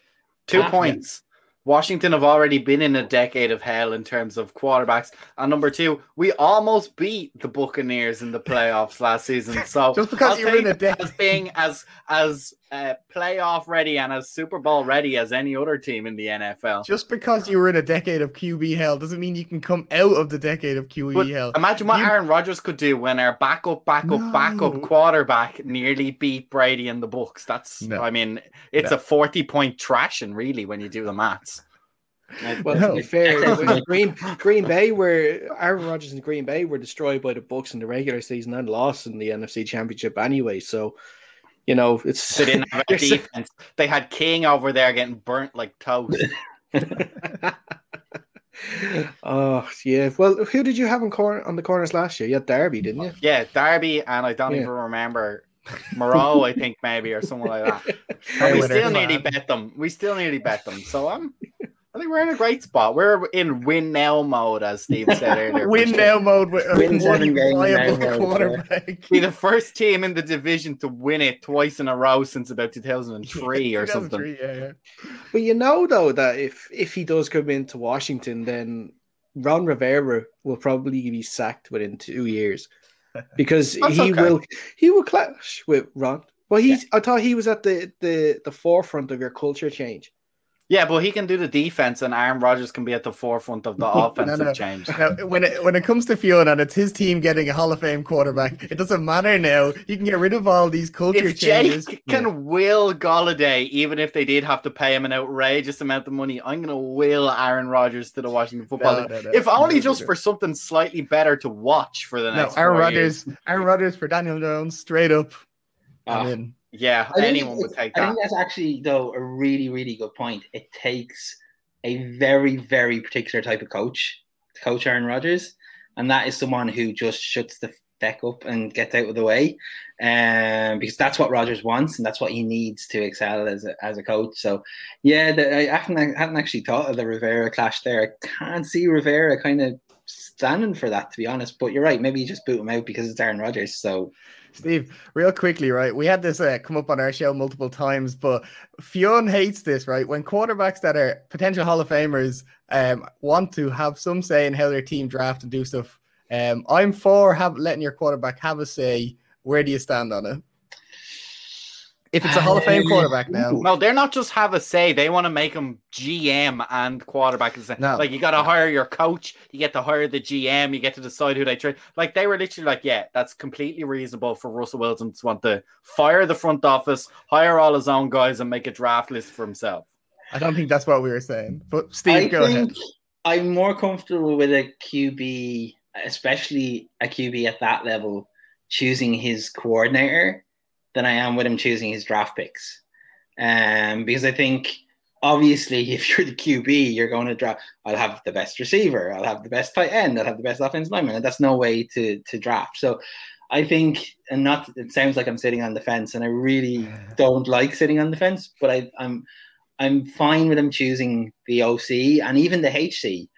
Two points. Washington have already been in a decade of hell in terms of quarterbacks. And number two, we almost beat the Buccaneers in the playoffs last season. So Just because I'll you're in a decade. as being as as uh, playoff ready and as Super Bowl ready as any other team in the NFL. Just because you were in a decade of QB hell doesn't mean you can come out of the decade of QB But hell. imagine what You- Aaron Rodgers could do when our backup, backup, No. backup quarterback nearly beat Brady in the Bucs. That's, No. I mean, it's No. a 40 point thrashing, really, when you do the maths. Well, No. to be fair, Green Green Bay were Aaron Rodgers and Green Bay were destroyed by the Bucs in the regular season and lost in the NFC Championship anyway. So, you know, it's They didn't have a defense. They had King over there getting burnt like toast. oh yeah. Well, who did you have on corner on the corners last year? You had Darby, didn't you? yeah, Darby, and I don't Yeah. even remember Moreau, I think maybe, or someone like that. Hey, And we still nearly man. bet them. We still nearly bet them. So I'm, I think we're in a great spot. We're in win now mode, as Steve said earlier. Win sure. now mode with a Win seven one games viable now mode, quarterback. Be the first team in the division to win it twice in a row since about 2003 or something. 2003, Yeah, yeah. But you know though that if if he does come into Washington, then Ron Rivera will probably be sacked within two years because That's he okay. will he will clash with Ron. Well, he's I thought he was at the the the forefront of your culture change. Yeah, but he can do the defense, and Aaron Rodgers can be at the forefront of the offensive no. change. Now, when it when it comes to Fiona and it's his team getting a Hall of Fame quarterback, it doesn't matter now. You can get rid of all these culture If Jake changes. can will Golladay, even if they did have to pay him an outrageous amount of money, I'm going to will Aaron Rodgers to the Washington Football No, League. no, no. if only No, just no. for something slightly better to watch for the next. No. Aaron. Rodgers, Aaron Rodgers for Daniel Jones, straight up. Ah. I'm in. Yeah, I anyone would take that. I think that's actually though a really, really good point. It takes a very, very particular type of coach to coach Aaron Rodgers, and that is someone who just shuts the feck up and gets out of the way, um, because that's what Rodgers wants and that's what he needs to excel as a, as a coach. So, yeah, the, I haven't I hadn't actually thought of the Rivera clash there. I can't see Rivera kind of standing for that to be honest. But you're right. Maybe you just boot him out because it's Aaron Rodgers. So. Steve, real quickly, right? We had this uh, come up on our show multiple times, but Fionn hates this, right? When quarterbacks that are potential Hall of Famers um, want to have some say in how their team draft and do stuff. Um, I'm for have letting your quarterback have a say. Where do you stand on it? If it's a Hall of Fame quarterback now, No, they're not just have a say. They want to make him GM and quarterback. It's No. Like you got to hire your coach. You get to hire the GM. You get to decide who they trade. Like they were literally like, yeah, that's completely reasonable for Russell Wilson to want to fire the front office, hire all his own guys, and make a draft list for himself. I don't think that's what we were saying. But Steve, I go think ahead. I'm more comfortable with a QB, especially a QB at that level, choosing his coordinator than I am with him choosing his draft picks. Um, because I think obviously if you're the QB, you're going to draft. I'll have the best receiver. I'll have the best tight end. I'll have the best offensive lineman, and that's no way to to draft. So. I think, and not. It sounds like I'm sitting on the fence, and I really don't like sitting on the fence. But I, I'm, I'm fine with him choosing the OC and even the HC.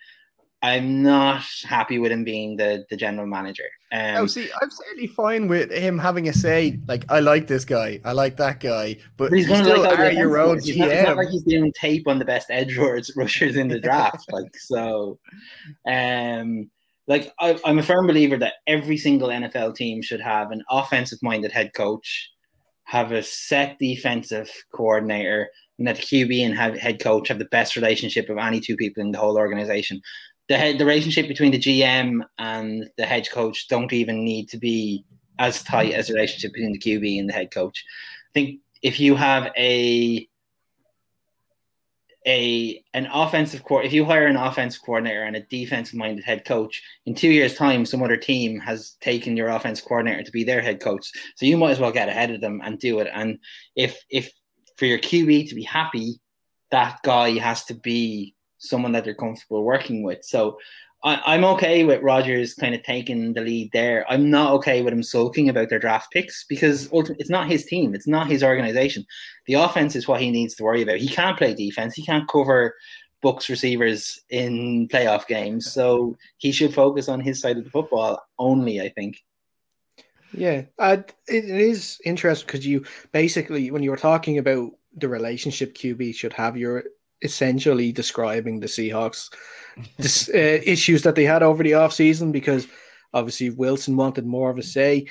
I'm not happy with him being the, the general manager. Um, Oh, see, I'm certainly fine with him having a say. Like, I like this guy, I like that guy, but but he's going to still like are your own offensive. It's not, it's not GM. like he's doing tape on the best edge rushers, in the draft. like so, um, like I, I'm a firm believer that every single NFL team should have an offensive-minded head coach, have a set defensive coordinator, and that QB and have, head coach have the best relationship of any two people in the whole organization. The the relationship between the GM and the head coach don't even need to be as tight as the relationship between the QB and the head coach. I think if you have a a an offensive core, if you hire an offensive coordinator and a defensive minded head coach, in two years' time, some other team has taken your offensive coordinator to be their head coach. So you might as well get ahead of them and do it. And if if for your QB to be happy, that guy has to be someone that they're comfortable working with. So I, I'm okay with Rodgers kind of taking the lead there. I'm not okay with him sulking about their draft picks because it's not his team, it's not his organization. The offense is what he needs to worry about. He can't play defense. He can't cover Bucs receivers in playoff games. So he should focus on his side of the football only. I think. Yeah, uh, it, it is interesting because you basically, when you were talking about the relationship QB should have, you're essentially describing the Seahawks uh, issues that they had over the offseason because obviously Wilson wanted more of a say.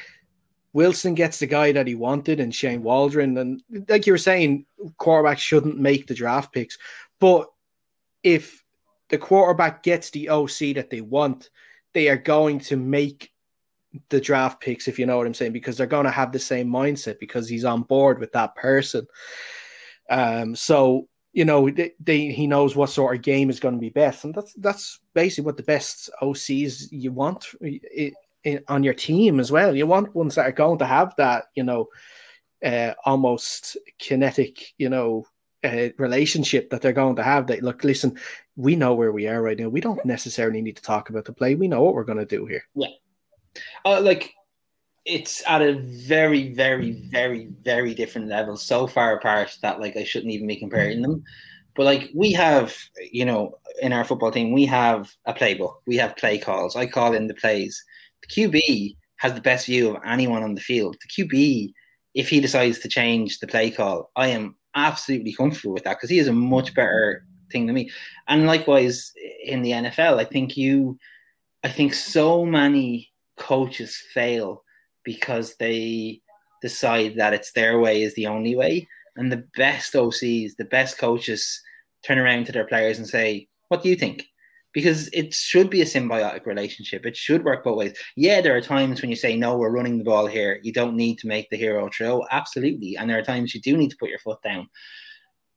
Wilson gets the guy that he wanted and Shane Waldron. And like you were saying, quarterbacks shouldn't make the draft picks. But if the quarterback gets the OC that they want, they are going to make the draft picks, if you know what I'm saying, because they're going to have the same mindset because he's on board with that person. Um, so you know they, they he knows what sort of game is going to be best, and that's that's basically what the best OCs you want i- i- on your team as well. You want ones that are going to have that you know uh, almost kinetic, you know. Uh, relationship that they're going to have that look listen we know where we are right now we don't necessarily need to talk about the play we know what we're going to do here Yeah, uh, like it's at a very, very, very, very different level, so far apart that like I shouldn't even be comparing them. But like we have, you know, in our football team, we have a playbook, we have play calls. I call in the plays. The QB has the best view of anyone on the field. The QB, if he decides to change the play call, I am absolutely comfortable with that because he is a much better thing to me. And likewise in the NFL, I think you, I think so many coaches fail because they decide that it's their way is the only way. And the best OCs, the best coaches turn around to their players and say, What do you think? Because it should be a symbiotic relationship. It should work both ways. Yeah, there are times when you say, No, we're running the ball here. You don't need to make the hero throw. Absolutely. And there are times you do need to put your foot down.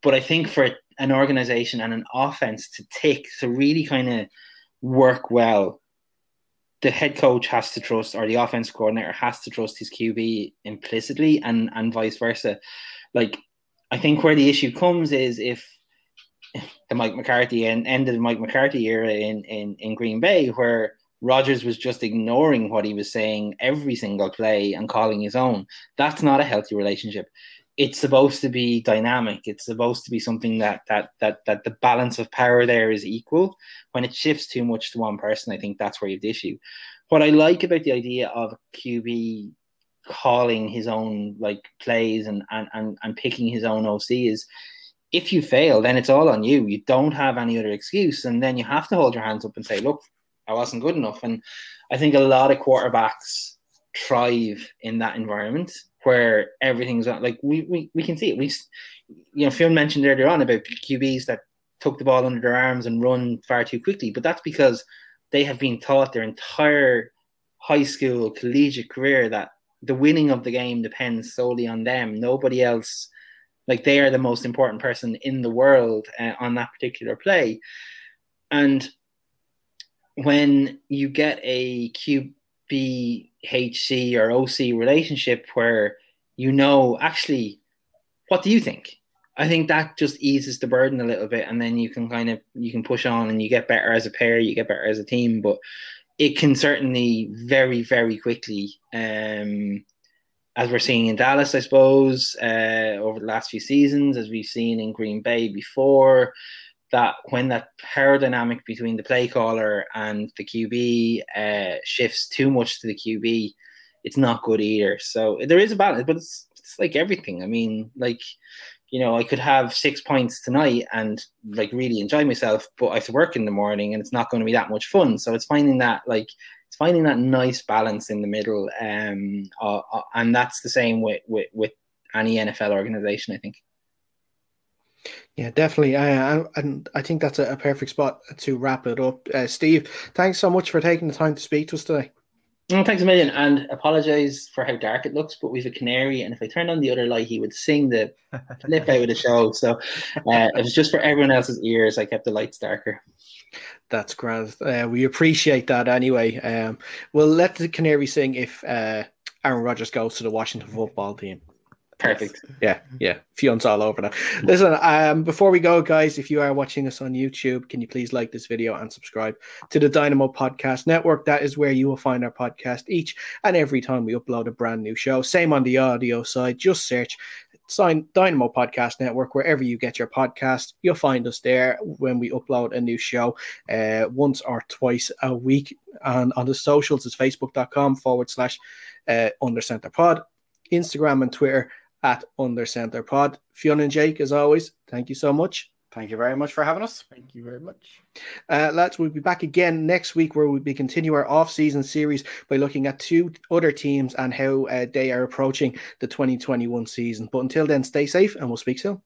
But I think for an organization and an offense to tick, to really kind of work well, the head coach has to trust, or the offense coordinator has to trust his QB implicitly, and and vice versa. Like, I think where the issue comes is if the Mike McCarthy and ended the Mike McCarthy era in, in in Green Bay, where Rodgers was just ignoring what he was saying every single play and calling his own. That's not a healthy relationship. It's supposed to be dynamic. It's supposed to be something that that that that the balance of power there is equal. When it shifts too much to one person, I think that's where you have the issue. What I like about the idea of QB calling his own like plays and and and, and picking his own OC is if you fail, then it's all on you. You don't have any other excuse. And then you have to hold your hands up and say, look, I wasn't good enough. And I think a lot of quarterbacks thrive in that environment where everything's on. Like we, we, we can see it. We, you know, Phil mentioned earlier on about QBs that took the ball under their arms and run far too quickly. But that's because they have been taught their entire high school, collegiate career that the winning of the game depends solely on them. Nobody else like they are the most important person in the world uh, on that particular play. And when you get a QBHC or OC relationship where you know, actually, what do you think? I think that just eases the burden a little bit, and then you can kind of you can push on and you get better as a pair, you get better as a team. But it can certainly very very quickly um, as we're seeing in Dallas, I suppose, uh, over the last few seasons, as we've seen in Green Bay before, that when that power dynamic between the play caller and the QB uh, shifts too much to the QB, it's not good either. So there is a balance, but it's, it's like everything. I mean, like, you know, I could have six points tonight and like really enjoy myself, but I have to work in the morning and it's not going to be that much fun. So it's finding that like it's finding that nice balance in the middle, um, uh, uh, and that's the same with, with with any NFL organization, I think. Yeah, definitely. Uh, and I think that's a, perfect spot to wrap it up. Uh, Steve, thanks so much for taking the time to speak to us today. Oh, thanks a million, and apologize for how dark it looks. But we've a canary, and if I turned on the other light, he would sing the flip out of the show. So uh, it was just for everyone else's ears. I kept the lights darker. That's grand. Uh, we appreciate that anyway. Um, we'll let the canary sing if uh, Aaron Rodgers goes to the Washington football team. Perfect. Yeah, yeah. Fion's all over now. Listen, um, before we go, guys, if you are watching us on YouTube, can you please like this video and subscribe to the Dynamo Podcast Network? That is where you will find our podcast each and every time we upload a brand new show. Same on the audio side. Just search sign Dynamo Podcast Network wherever you get your podcast. You'll find us there when we upload a new show uh, once or twice a week. And on the socials, it's facebook.com forward slash uh, under center pod, Instagram and Twitter at Under Center Pod. Fiona and Jake, as always, thank you so much. Thank you very much for having us. Thank you very much. Uh, lads, we'll be back again next week where we'll be continue our off-season series by looking at two other teams and how uh, they are approaching the 2021 season. But until then, stay safe and we'll speak soon.